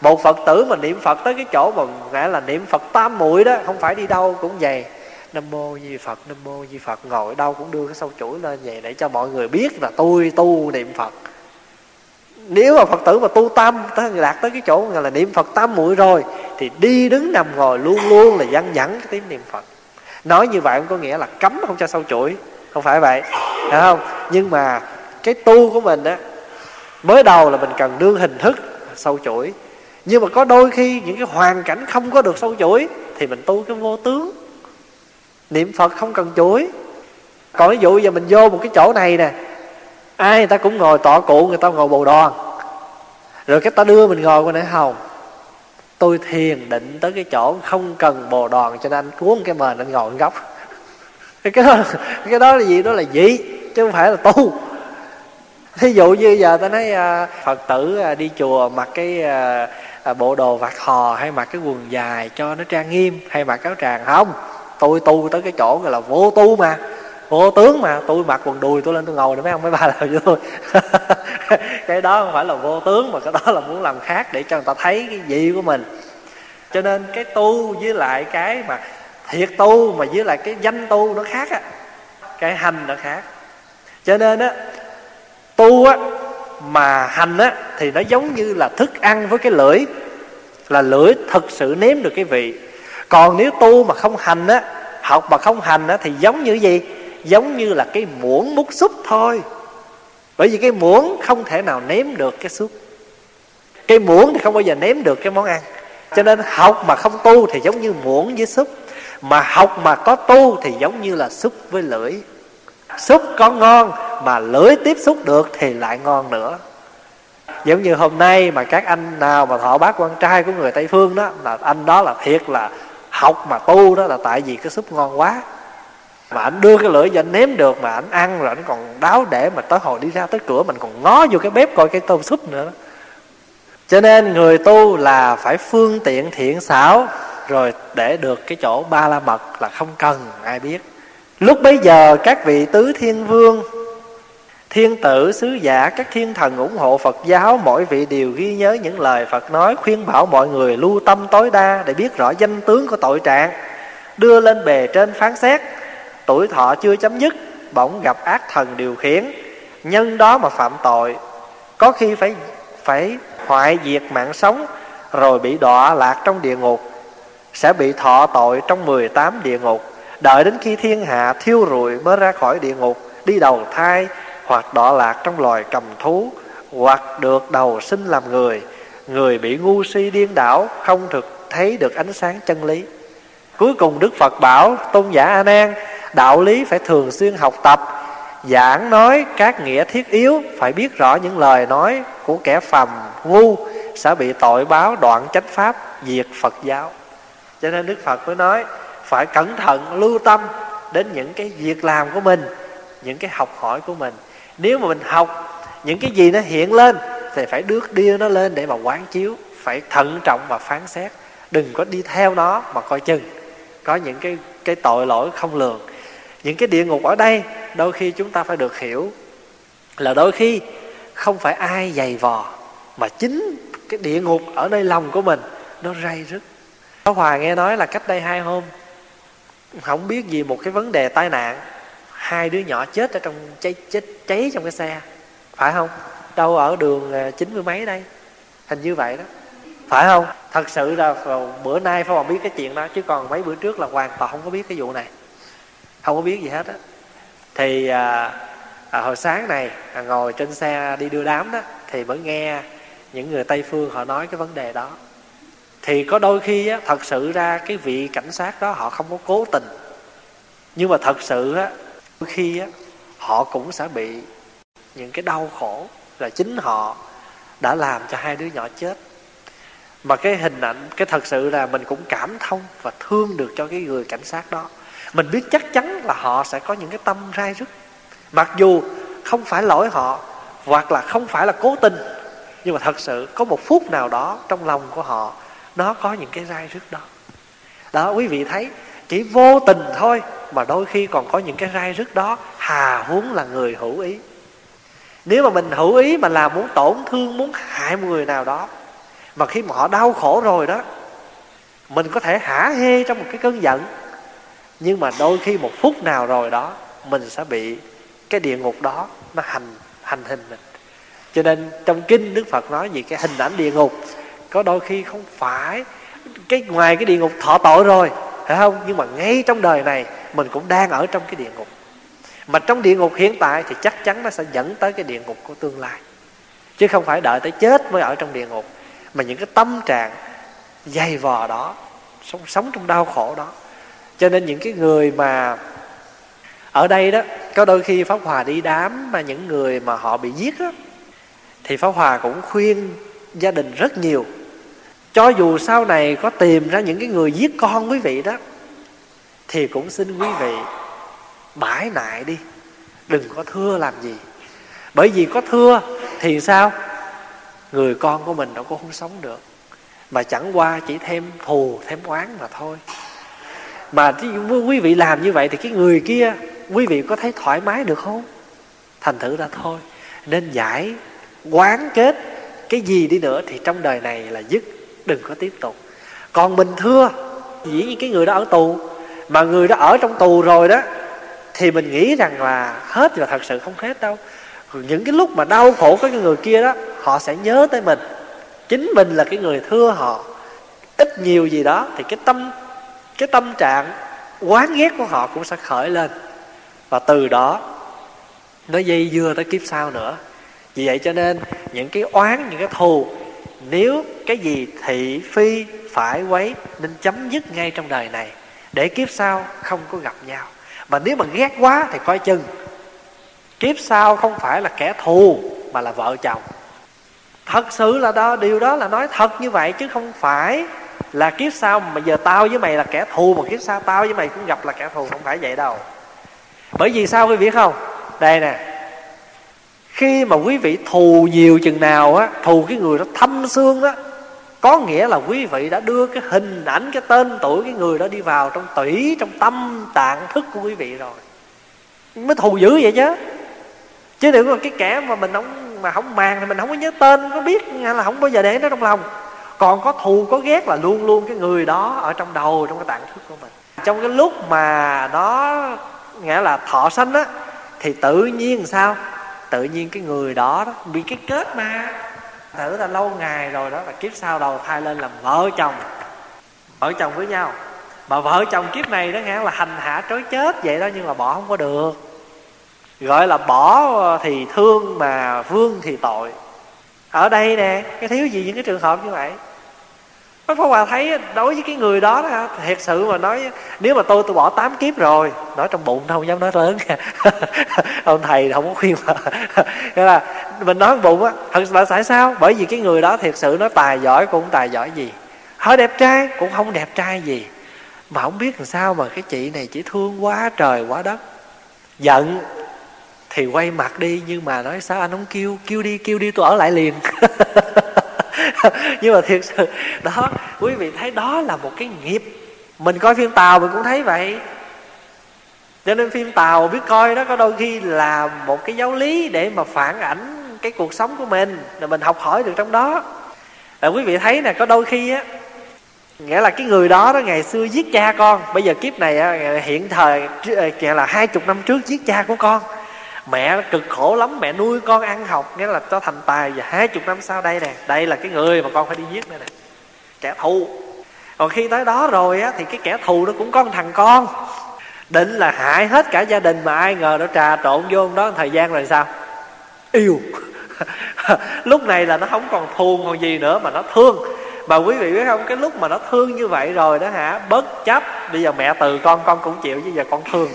Một phật tử mà niệm phật tới cái chỗ mà nghĩa là niệm phật tam muội đó, không phải đi đâu cũng vậy. Nam mô di phật, nam mô di phật, ngồi đâu cũng đưa cái sâu chuỗi lên vậy để cho mọi người biết là tôi tu niệm phật nếu mà phật tử mà tu tâm, tới đạt tới cái chỗ là niệm phật tam muội rồi, thì đi đứng nằm ngồi luôn luôn là văn dẳng cái tiếng niệm phật. Nói như vậy không có nghĩa là cấm, không cho sâu chuỗi, không phải vậy, phải không? Nhưng mà cái tu của mình á, mới đầu là mình cần đương hình thức sâu chuỗi. Nhưng mà có đôi khi những cái hoàn cảnh không có được sâu chuỗi, thì mình tu cái vô tướng. Niệm phật không cần chuỗi. Còn ví dụ giờ mình vô một cái chỗ này nè ai người ta cũng ngồi tọa cụ người ta ngồi bồ đoàn. Rồi cái ta đưa mình ngồi qua nãy hồng. Tôi thiền định tới cái chỗ không cần bồ đoàn cho nên anh cuốn cái mền anh ngồi góc. Cái đó cái đó là gì? Đó là gì chứ không phải là tu. Thí dụ như giờ ta nói à, phật tử à, đi chùa mặc cái à, à, bộ đồ vạt hò hay mặc cái quần dài cho nó trang nghiêm hay mặc áo tràng không? Tôi tu tới cái chỗ gọi là vô tu mà ô tướng mà, tôi mặc quần đùi tôi lên tôi ngồi để mấy ông, mấy bà làm cho tôi. Cái đó không phải là vô tướng mà cái đó là muốn làm khác để cho người ta thấy cái gì của mình. Cho nên cái tu với lại cái mà thiệt tu mà với lại cái danh tu nó khác á. Cái hành nó khác. Cho nên á, tu á, mà hành á, thì nó giống như là thức ăn với cái lưỡi. Là lưỡi thực sự nếm được cái vị. Còn nếu tu mà không hành á, học mà không hành á, thì giống như gì? Giống như là cái muỗng múc súp thôi. Bởi vì cái muỗng không thể nào nếm được cái súp. Cái muỗng thì không bao giờ nếm được cái món ăn. Cho nên học mà không tu thì giống như muỗng với súp. Mà học mà có tu thì giống như là súp với lưỡi. Súp có ngon mà lưỡi tiếp xúc được thì lại ngon nữa. Giống như hôm nay mà các anh nào mà thọ bác quan trai của người tây phương đó, là anh đó là thiệt là học mà tu đó là tại vì cái súp ngon quá mà anh đưa cái lưỡi cho anh nếm được mà anh ăn rồi anh còn đáo để mà tới hồi đi ra tới cửa mình còn ngó vô cái bếp coi cái tôm súp nữa cho nên người tu là phải phương tiện thiện xảo rồi để được cái chỗ ba la mật là không cần, ai biết. Lúc bấy giờ các vị tứ thiên vương, thiên tử, sứ giả, các thiên thần ủng hộ phật giáo, mỗi vị đều ghi nhớ những lời phật nói, khuyên bảo mọi người lưu tâm tối đa để biết rõ danh tướng của tội trạng, đưa lên bề trên phán xét tuổi thọ chưa chấm dứt, bỗng gặp ác thần điều khiển. Nhân đó mà phạm tội, có khi phải phải hoại diệt mạng sống, rồi bị đọa lạc trong địa ngục. Sẽ bị thọ tội trong 18 địa ngục. Đợi đến khi thiên hạ thiêu rụi mới ra khỏi địa ngục, đi đầu thai hoặc đọa lạc trong loài cầm thú, hoặc được đầu sinh làm người. Người bị ngu si điên đảo, không thực thấy được ánh sáng chân lý. Cuối cùng đức phật bảo, tôn giả a nan đạo lý phải thường xuyên học tập, giảng nói các nghĩa thiết yếu, phải biết rõ những lời nói của kẻ phàm ngu sẽ bị tội báo đoạn chánh pháp diệt phật giáo. Cho nên đức phật mới nói, phải cẩn thận lưu tâm đến những cái việc làm của mình, những cái học hỏi của mình. Nếu mà mình học những cái gì nó hiện lên thì phải đước đưa nó lên để mà quán chiếu, phải thận trọng và phán xét. Đừng có đi theo nó mà coi chừng. Có những cái cái tội lỗi không lường những cái địa ngục ở đây, đôi khi chúng ta phải được hiểu là đôi khi không phải ai dày vò, mà chính cái địa ngục ở nơi lòng của mình nó ray rứt. Có hòa nghe nói là cách đây hai hôm, không biết gì một cái vấn đề tai nạn, hai đứa nhỏ chết ở trong cháy, chết, cháy trong cái xe. Phải không? Đâu ở đường à, chín mươi mấy đây? Hình như vậy đó. Phải không? Thật sự là bữa nay phải còn biết cái chuyện đó, chứ còn mấy bữa trước là hoàn toàn không có biết cái vụ này không có biết gì hết á. Thì à, à, hồi sáng này à, ngồi trên xe đi đưa đám đó thì mới nghe những người tây phương họ nói cái vấn đề đó. Thì có đôi khi á, thật sự ra cái vị cảnh sát đó họ không có cố tình. Nhưng mà thật sự á, đôi khi á, họ cũng sẽ bị những cái đau khổ là chính họ đã làm cho hai đứa nhỏ chết. Mà cái hình ảnh cái thật sự là mình cũng cảm thông và thương được cho cái người cảnh sát đó mình biết chắc chắn là họ sẽ có những cái tâm rai rứt mặc dù không phải lỗi họ, hoặc là không phải là cố tình, nhưng mà thật sự có một phút nào đó trong lòng của họ, nó có những cái rai rứt đó. Đó, quý vị thấy, chỉ vô tình thôi mà đôi khi còn có những cái rai rứt đó, hà huống là người hữu ý. Nếu mà mình hữu ý mà làm muốn tổn thương, muốn hại một người nào đó, mà khi mà họ đau khổ rồi đó, mình có thể hả hê trong một cái cơn giận nhưng mà đôi khi một phút nào rồi đó, mình sẽ bị cái địa ngục đó nó hành hành hình mình. Cho nên trong kinh đức phật nói gì? Cái hình ảnh địa ngục. Có đôi khi không phải cái ngoài cái địa ngục thọ tội rồi, phải không? Nhưng mà ngay trong đời này, mình cũng đang ở trong cái địa ngục. Mà trong địa ngục hiện tại thì chắc chắn nó sẽ dẫn tới cái địa ngục của tương lai. Chứ không phải đợi tới chết mới ở trong địa ngục. Mà những cái tâm trạng dày vò đó, sống sống trong đau khổ đó cho nên những cái người mà ở đây đó, có đôi khi pháp hòa đi đám mà những người mà họ bị giết đó, thì pháp hòa cũng khuyên gia đình rất nhiều. Cho dù sau này có tìm ra những cái người giết con quý vị đó, thì cũng xin quý vị bãi nại đi, đừng có thưa làm gì. Bởi vì có thưa thì sao? Người con của mình đâu có không sống được, mà chẳng qua chỉ thêm thù, thêm oán mà thôi mà quý vị làm như vậy thì cái người kia, quý vị có thấy thoải mái được không? Thành thử ra thôi. Nên giải quán kết cái gì đi nữa thì trong đời này là dứt, đừng có tiếp tục. Còn mình thưa, dĩ nhiên cái người đó ở tù. Mà người đó ở trong tù rồi đó, thì mình nghĩ rằng là hết và thật sự không hết đâu. Những cái lúc mà đau khổ của cái người kia đó, họ sẽ nhớ tới mình. Chính mình là cái người thưa họ. Ít nhiều gì đó thì cái tâm cái tâm trạng quán ghét của họ cũng sẽ khởi lên. Và từ đó, nó dây dưa tới kiếp sau nữa. Vì vậy cho nên, những cái oán, những cái thù, nếu cái gì thị, phi, phải, quấy, nên chấm dứt ngay trong đời này, để kiếp sau không có gặp nhau. Mà nếu mà ghét quá thì coi chừng, kiếp sau không phải là kẻ thù, mà là vợ chồng. Thật sự là đó, điều đó là nói thật như vậy chứ không phải là kiếp sau mà giờ tao với mày là kẻ thù, mà kiếp sau tao với mày cũng gặp là kẻ thù, không phải vậy đâu. Bởi vì sao quý vị không? Đây nè. Khi mà quý vị thù nhiều chừng nào á, thù cái người đó thâm xương đó, có nghĩa là quý vị đã đưa cái hình ảnh, cái tên tuổi cái người đó đi vào trong tủy, trong tâm tạng thức của quý vị rồi. Mới thù dữ vậy chứ. Chứ đừng có cái kẻ mà mình không, mà không màng thì mình không có nhớ tên có biết là không bao giờ để nó trong lòng còn có thù có ghét là luôn luôn cái người đó ở trong đầu trong cái tạng thức của mình. Trong cái lúc mà nó nghĩa là thọ sanh á thì tự nhiên sao? Tự nhiên cái người đó, đó bị cái kết mà thử là lâu ngày rồi đó là kiếp sau đầu thai lên làm vợ chồng. Vợ chồng với nhau. Mà vợ chồng kiếp này đó nghĩa là hành hạ trói chết vậy đó nhưng mà bỏ không có được. Gọi là bỏ thì thương mà vương thì tội. Ở đây nè cái thiếu gì những cái trường hợp như vậy? Pháp Hòa thấy đối với cái người đó đó, Thiệt sự mà nói, Nếu mà tôi tôi bỏ 8 kiếp rồi, Nói trong bụng không dám nói lớn. Ông thầy không có khuyên mà. Nghĩa là mình nói trong bụng á, Thật là tại sao? Bởi vì cái người đó thiệt sự nó tài giỏi cũng tài giỏi gì? Họ đẹp trai cũng không đẹp trai gì. Mà không biết làm sao mà cái chị này chỉ thương quá trời quá đất. Giận Thì quay mặt đi, Nhưng mà nói sao anh không kêu Kêu đi kêu đi, tôi ở lại liền. nhưng mà thiệt sự đó quý vị thấy đó là một cái nghiệp. Mình coi phim tàu mình cũng thấy vậy. Cho nên phim tàu biết coi đó có đôi khi là một cái giáo lý để mà phản ảnh cái cuộc sống của mình là mình học hỏi được trong đó. Là quý vị thấy nè có đôi khi á nghĩa là cái người đó đó ngày xưa giết cha con. Bây giờ kiếp này á, hiện thời nghĩa là hai chục năm trước giết cha của con mẹ cực khổ lắm, mẹ nuôi con ăn học, nghĩa là cho thành tài và hai chục năm sau đây nè. Đây là cái người mà con phải đi giết đây nè. Kẻ thù. Còn khi tới đó rồi á, thì cái kẻ thù nó cũng có một thằng con. Định là hại hết cả gia đình mà ai ngờ nó trà trộn vô đó thời gian rồi sao? Yêu. Lúc này là nó không còn thù còn gì nữa mà nó thương. Mà quý vị biết không, cái lúc mà nó thương như vậy rồi đó hả? Bất chấp. Bây giờ mẹ từ con con cũng chịu chứ giờ con thương.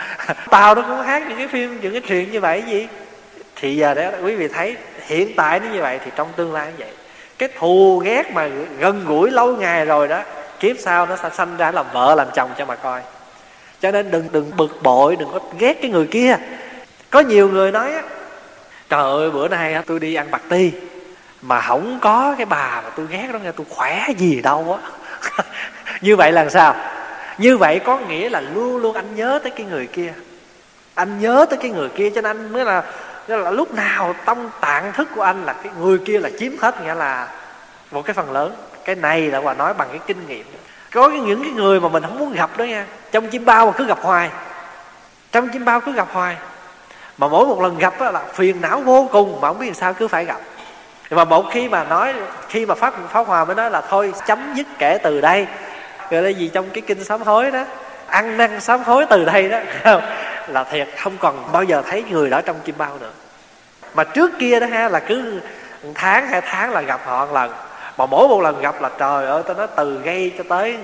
tao nó cũng hát những cái phim, những cái chuyện như vậy gì? Thì giờ đó quý vị thấy hiện tại nó như vậy thì trong tương lai như vậy. Cái thù ghét mà gần gũi lâu ngày rồi đó, kiếp sau nó sẽ sanh ra làm vợ, làm chồng cho mà coi. Cho nên đừng đừng bực bội, đừng có ghét cái người kia. Có nhiều người nói á, trời ơi, bữa nay tôi đi ăn bạc ti, mà không có cái bà mà tôi ghét đó nghe, tôi khỏe gì đâu á. Như vậy là sao? Như vậy có nghĩa là luôn luôn anh nhớ tới cái người kia. Anh nhớ tới cái người kia cho nên anh mới là, nghĩa là lúc nào tâm tạng thức của anh là cái người kia là chiếm hết, nghĩa là một cái phần lớn. Cái này là hòa nói bằng cái kinh nghiệm. Có những cái người mà mình không muốn gặp đó nha, trong chim bao mà cứ gặp hoài. Trong chim bao cứ gặp hoài. Mà mỗi một lần gặp là phiền não vô cùng, mà không biết sao cứ phải gặp. Mà một khi mà nói, khi mà phát pháo hòa mới nói là thôi, chấm dứt kể từ đây gọi là gì trong cái kinh sám hối đó? Ăn năn sám hối từ đây đó. Là thiệt, không còn bao giờ thấy người đó trong chim bao nữa. Mà trước kia đó ha, là cứ tháng hai tháng là gặp họ một lần. Mà mỗi một lần gặp là trời ơi tôi nói từ gây cho tới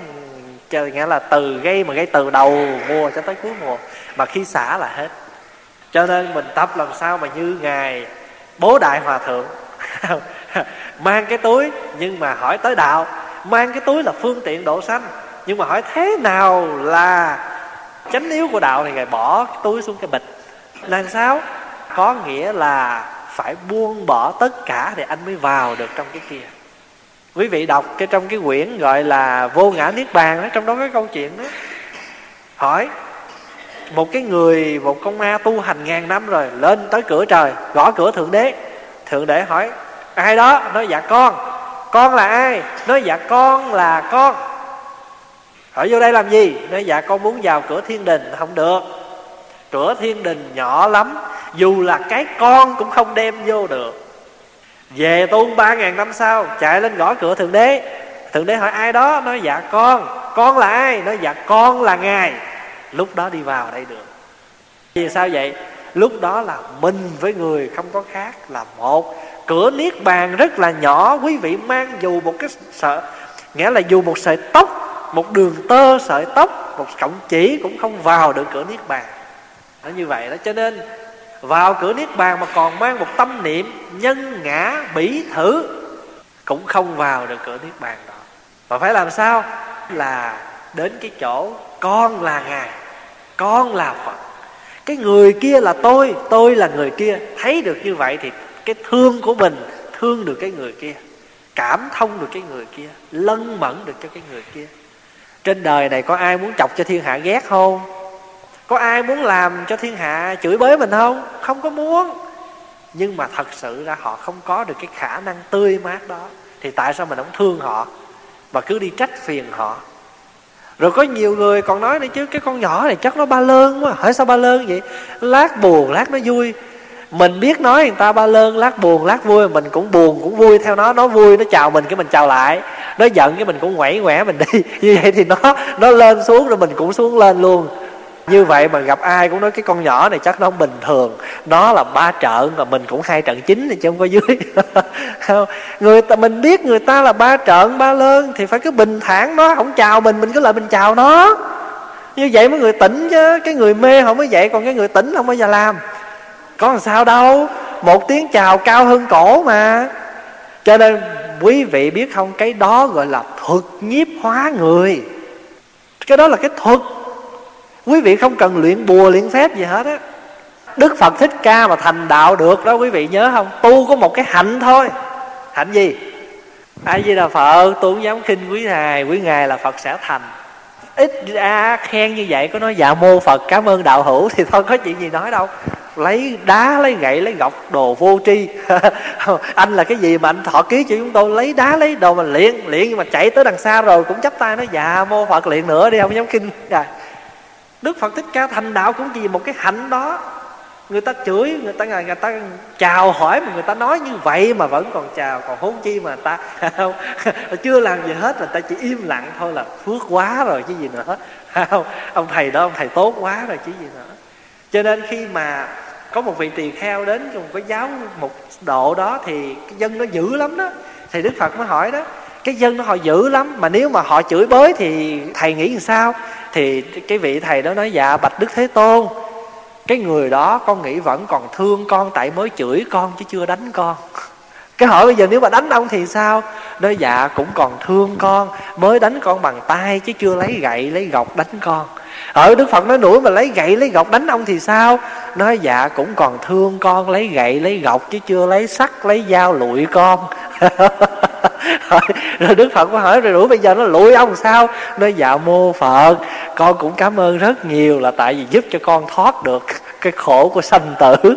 trời nghĩa là từ gây mà gây từ đầu mùa cho tới cuối mùa. Mà khi xả là hết. Cho nên mình tập làm sao mà như ngài, bố đại hòa thượng. Mang cái túi nhưng mà hỏi tới đạo mang cái túi là phương tiện độ sanh nhưng mà hỏi thế nào là chánh yếu của đạo thì ngài bỏ cái túi xuống cái bịch. Làm sao? Có nghĩa là phải buông bỏ tất cả thì anh mới vào được trong cái kia. Quý vị đọc cái trong cái quyển gọi là vô ngã niết bàn đó, trong đó có câu chuyện đó. Hỏi, một cái người, một con ma tu hành ngàn năm rồi, lên tới cửa trời, gõ cửa thượng đế. Thượng đế hỏi, ai đó? Nói dạ con con là ai? Nói dạ con là con. Hỏi vô đây làm gì? Nói dạ con muốn vào cửa thiên đình. Không được. Cửa thiên đình nhỏ lắm. Dù là cái con cũng không đem vô được. Về tu ba ngàn năm sau, chạy lên gõ cửa thượng đế. Thượng đế hỏi, ai đó? Nói dạ con. Con là ai? Nói dạ con là ngài. Lúc đó đi vào đây được. Vì sao vậy? Lúc đó là mình với người không có khác, là một cửa niết bàn rất là nhỏ, quý vị mang dù một cái sợi, nghĩa là dù một sợi tóc, một đường tơ sợi tóc, một cọng chỉ cũng không vào được cửa niết bàn. Nó như vậy đó, cho nên vào cửa niết bàn mà còn mang một tâm niệm nhân ngã bỉ thử cũng không vào được cửa niết bàn đó. Mà phải làm sao? Là đến cái chỗ con là ngài, con là phật. Cái người kia là tôi tôi là người kia. Thấy được như vậy thì cái thương của mình, thương được cái người kia, cảm thông được cái người kia, lân mẫn được cho cái người kia. Trên đời này có ai muốn chọc cho thiên hạ ghét không? Có ai muốn làm cho thiên hạ chửi bới mình không? Không có muốn. Nhưng mà thật sự ra họ không có được cái khả năng tươi mát đó. Thì tại sao mình không thương họ mà cứ đi trách phiền họ? Rồi có nhiều người còn nói nữa chứ, cái con nhỏ này chắc nó ba lơn quá. Hỏi sao ba lơn vậy? Lát buồn, lát nó vui mình biết nói người ta ba lơn, lát buồn, lát vui, mình cũng buồn, cũng vui. Theo nó nó vui, nó chào mình cái mình chào lại. Nó giận cái mình cũng quẩy quẻ mình đi. Như vậy thì nó nó lên xuống rồi mình cũng xuống lên luôn. Như vậy mà gặp ai cũng nói, cái con nhỏ này chắc nó không bình thường. Nó là ba trận mà mình cũng hai trận chính thì chứ không có dưới. Người ta, mình biết người ta là ba trận ba lơn thì phải cứ bình thản nó, không chào mình mình cứ lại mình chào nó. Như vậy mới người tỉnh chứ, cái người mê không mới vậy, còn cái người tỉnh không bao giờ làm có làm sao đâu? Một tiếng chào cao hơn cổ mà. Cho nên quý vị biết không, cái đó gọi là thuật nhiếp hóa người. Cái đó là cái thuật. Quý vị không cần luyện bùa, luyện phép gì hết á. Đức phật thích ca mà thành đạo được đó, quý vị nhớ không? Tu có một cái hạnh thôi. Hạnh gì? Ai gì là phật tôi không dám khinh quý ngài quý ngài là phật sẽ thành ít ra khen như vậy có nói dạ mô phật, cảm ơn đạo hữu. Thì thôi, có chuyện gì nói đâu. Lấy đá, lấy gậy, lấy gọc, đồ vô tri. Anh là cái gì mà anh thọ ký cho chúng tôi? Lấy đá, lấy đồ mà luyện luyện nhưng mà chạy tới đằng xa rồi cũng chấp tay nói dạ mô phật, luyện nữa đi, không dám kinh dạ. đức phật thích ca thành đạo cũng chỉ một cái hạnh đó người ta chửi, người ta người ta chào hỏi mà người ta nói như vậy mà vẫn còn chào, còn hôn chi mà ta không? Chưa làm gì hết là ta chỉ im lặng thôi là phước quá rồi chứ gì nữa. Không, ông thầy đó, ông thầy tốt quá rồi chứ gì nữa. Cho nên khi mà có một vị tỳ kheo đến cùng cái giáo một độ đó thì cái dân nó dữ lắm đó. Thì đức phật mới hỏi đó, cái dân nó họ dữ lắm, mà nếu mà họ chửi bới thì thầy nghĩ làm sao? Thì cái vị thầy đó nói dạ bạch đức thế tôn cái người đó con nghĩ vẫn còn thương con tại mới chửi con chứ chưa đánh con. Cái hỏi bây giờ nếu mà đánh ông thì sao? Nói dạ cũng còn thương con, mới đánh con bằng tay chứ chưa lấy gậy, lấy gọc đánh con. Ở đức phật nói đuổi mà lấy gậy, lấy gọc đánh ông thì sao? Nói dạ cũng còn thương con, lấy gậy, lấy gọc chứ chưa lấy sắt, lấy dao lụi con. rồi đức phật có hỏi, rồi đủ bây giờ nó lụi ông sao? Nói dạ mô phật, con cũng cảm ơn rất nhiều là tại vì giúp cho con thoát được cái khổ của sanh tử.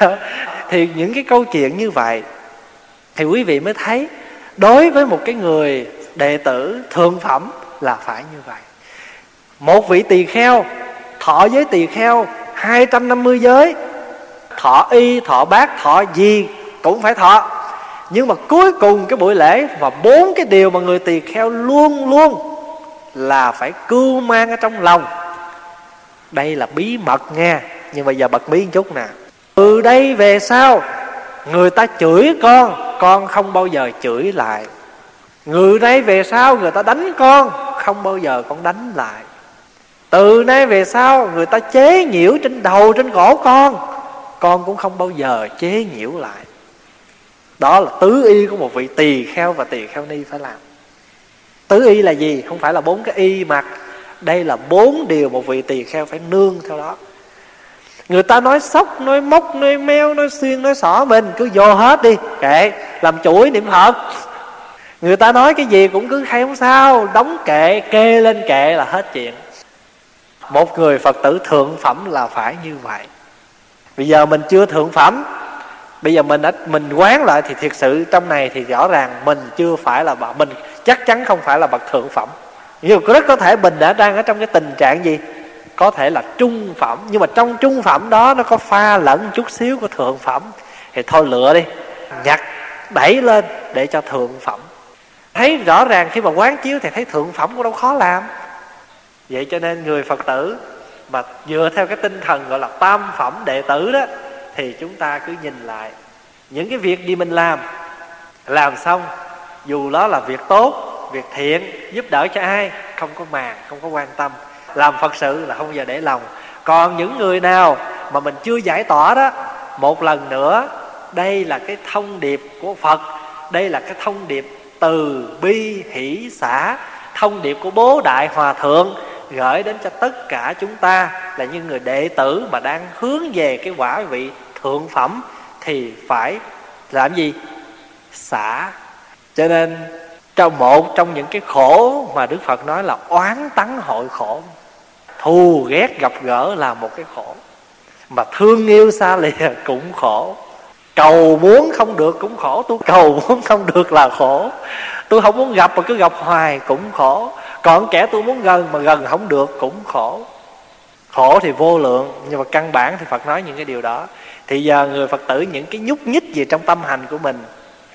Thì những cái câu chuyện như vậy, thì quý vị mới thấy đối với một cái người đệ tử thượng phẩm là phải như vậy. Một vị tỳ kheo, thọ giới tỳ kheo 250 giới, thọ y, thọ bát thọ gì cũng phải thọ nhưng mà cuối cùng cái buổi lễ và bốn cái điều mà người tỳ kheo luôn luôn là phải cưu mang ở trong lòng. Đây là bí mật nha nhưng bây giờ bật mí một chút nè. Từ đây về sau, người ta chửi con con không bao giờ chửi lại. Người đây về sau, người ta đánh con, không bao giờ con đánh lại. Từ nay về sau, người ta chế nhiễu trên đầu, trên cổ con con cũng không bao giờ chế nhiễu lại đó là tứ y của một vị tỳ kheo và tỳ kheo ni phải làm. Tứ y là gì? Không phải là bốn cái y, mặc đây là bốn điều một vị tỳ kheo phải nương theo đó. Người ta nói sóc, nói móc, nói meo, nói xuyên nói xỏ mình cứ vô hết đi, kệ, làm chuỗi niệm phật. Người ta nói cái gì cũng cứ hay không sao, đóng kệ, kê lên kệ là hết chuyện. Một người phật tử thượng phẩm là phải như vậy. Bây giờ mình chưa thượng phẩm bây giờ mình đã, mình quán lại thì thiệt sự trong này thì rõ ràng mình chưa phải là bậc, mình chắc chắn không phải là bậc thượng phẩm. Nhưng rất có thể mình đã đang ở trong cái tình trạng gì? Có thể là trung phẩm, nhưng mà trong trung phẩm đó nó có pha lẫn chút xíu của thượng phẩm. Thì thôi lựa đi, nhặt đẩy lên để cho thượng phẩm. Thấy rõ ràng khi mà quán chiếu thì thấy thượng phẩm cũng đâu khó làm. Vậy cho nên người phật tử mà dựa theo cái tinh thần gọi là tam phẩm đệ tử đó thì chúng ta cứ nhìn lại. Những cái việc gì mình làm làm xong, dù đó là việc tốt, việc thiện, giúp đỡ cho ai, không có màng, không có quan tâm. Làm phật sự là không bao giờ để lòng. Còn những người nào mà mình chưa giải tỏa đó, một lần nữa, đây là cái thông điệp của phật, đây là cái thông điệp từ bi hỷ xã, thông điệp của bố đại hòa thượng gửi đến cho tất cả chúng ta là những người đệ tử mà đang hướng về cái quả vị thượng phẩm thì phải làm gì? Xả. Cho nên trong một trong những cái khổ mà đức phật nói là oán tắng hội khổ, thù ghét gặp gỡ là một cái khổ. Mà thương yêu xa lìa cũng khổ. Cầu muốn không được cũng khổ. Tôi cầu muốn không được là khổ. Tôi không muốn gặp mà cứ gặp hoài cũng khổ. Còn kẻ tôi muốn gần mà gần không được cũng khổ. Khổ thì vô lượng, nhưng mà căn bản thì phật nói những cái điều đó thì giờ người phật tử những cái nhúc nhích gì trong tâm hành của mình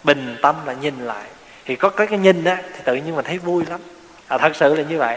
bình tâm là nhìn lại. Thì có cái cái nhìn á thì tự nhiên mình thấy vui lắm. À, thật sự là như vậy.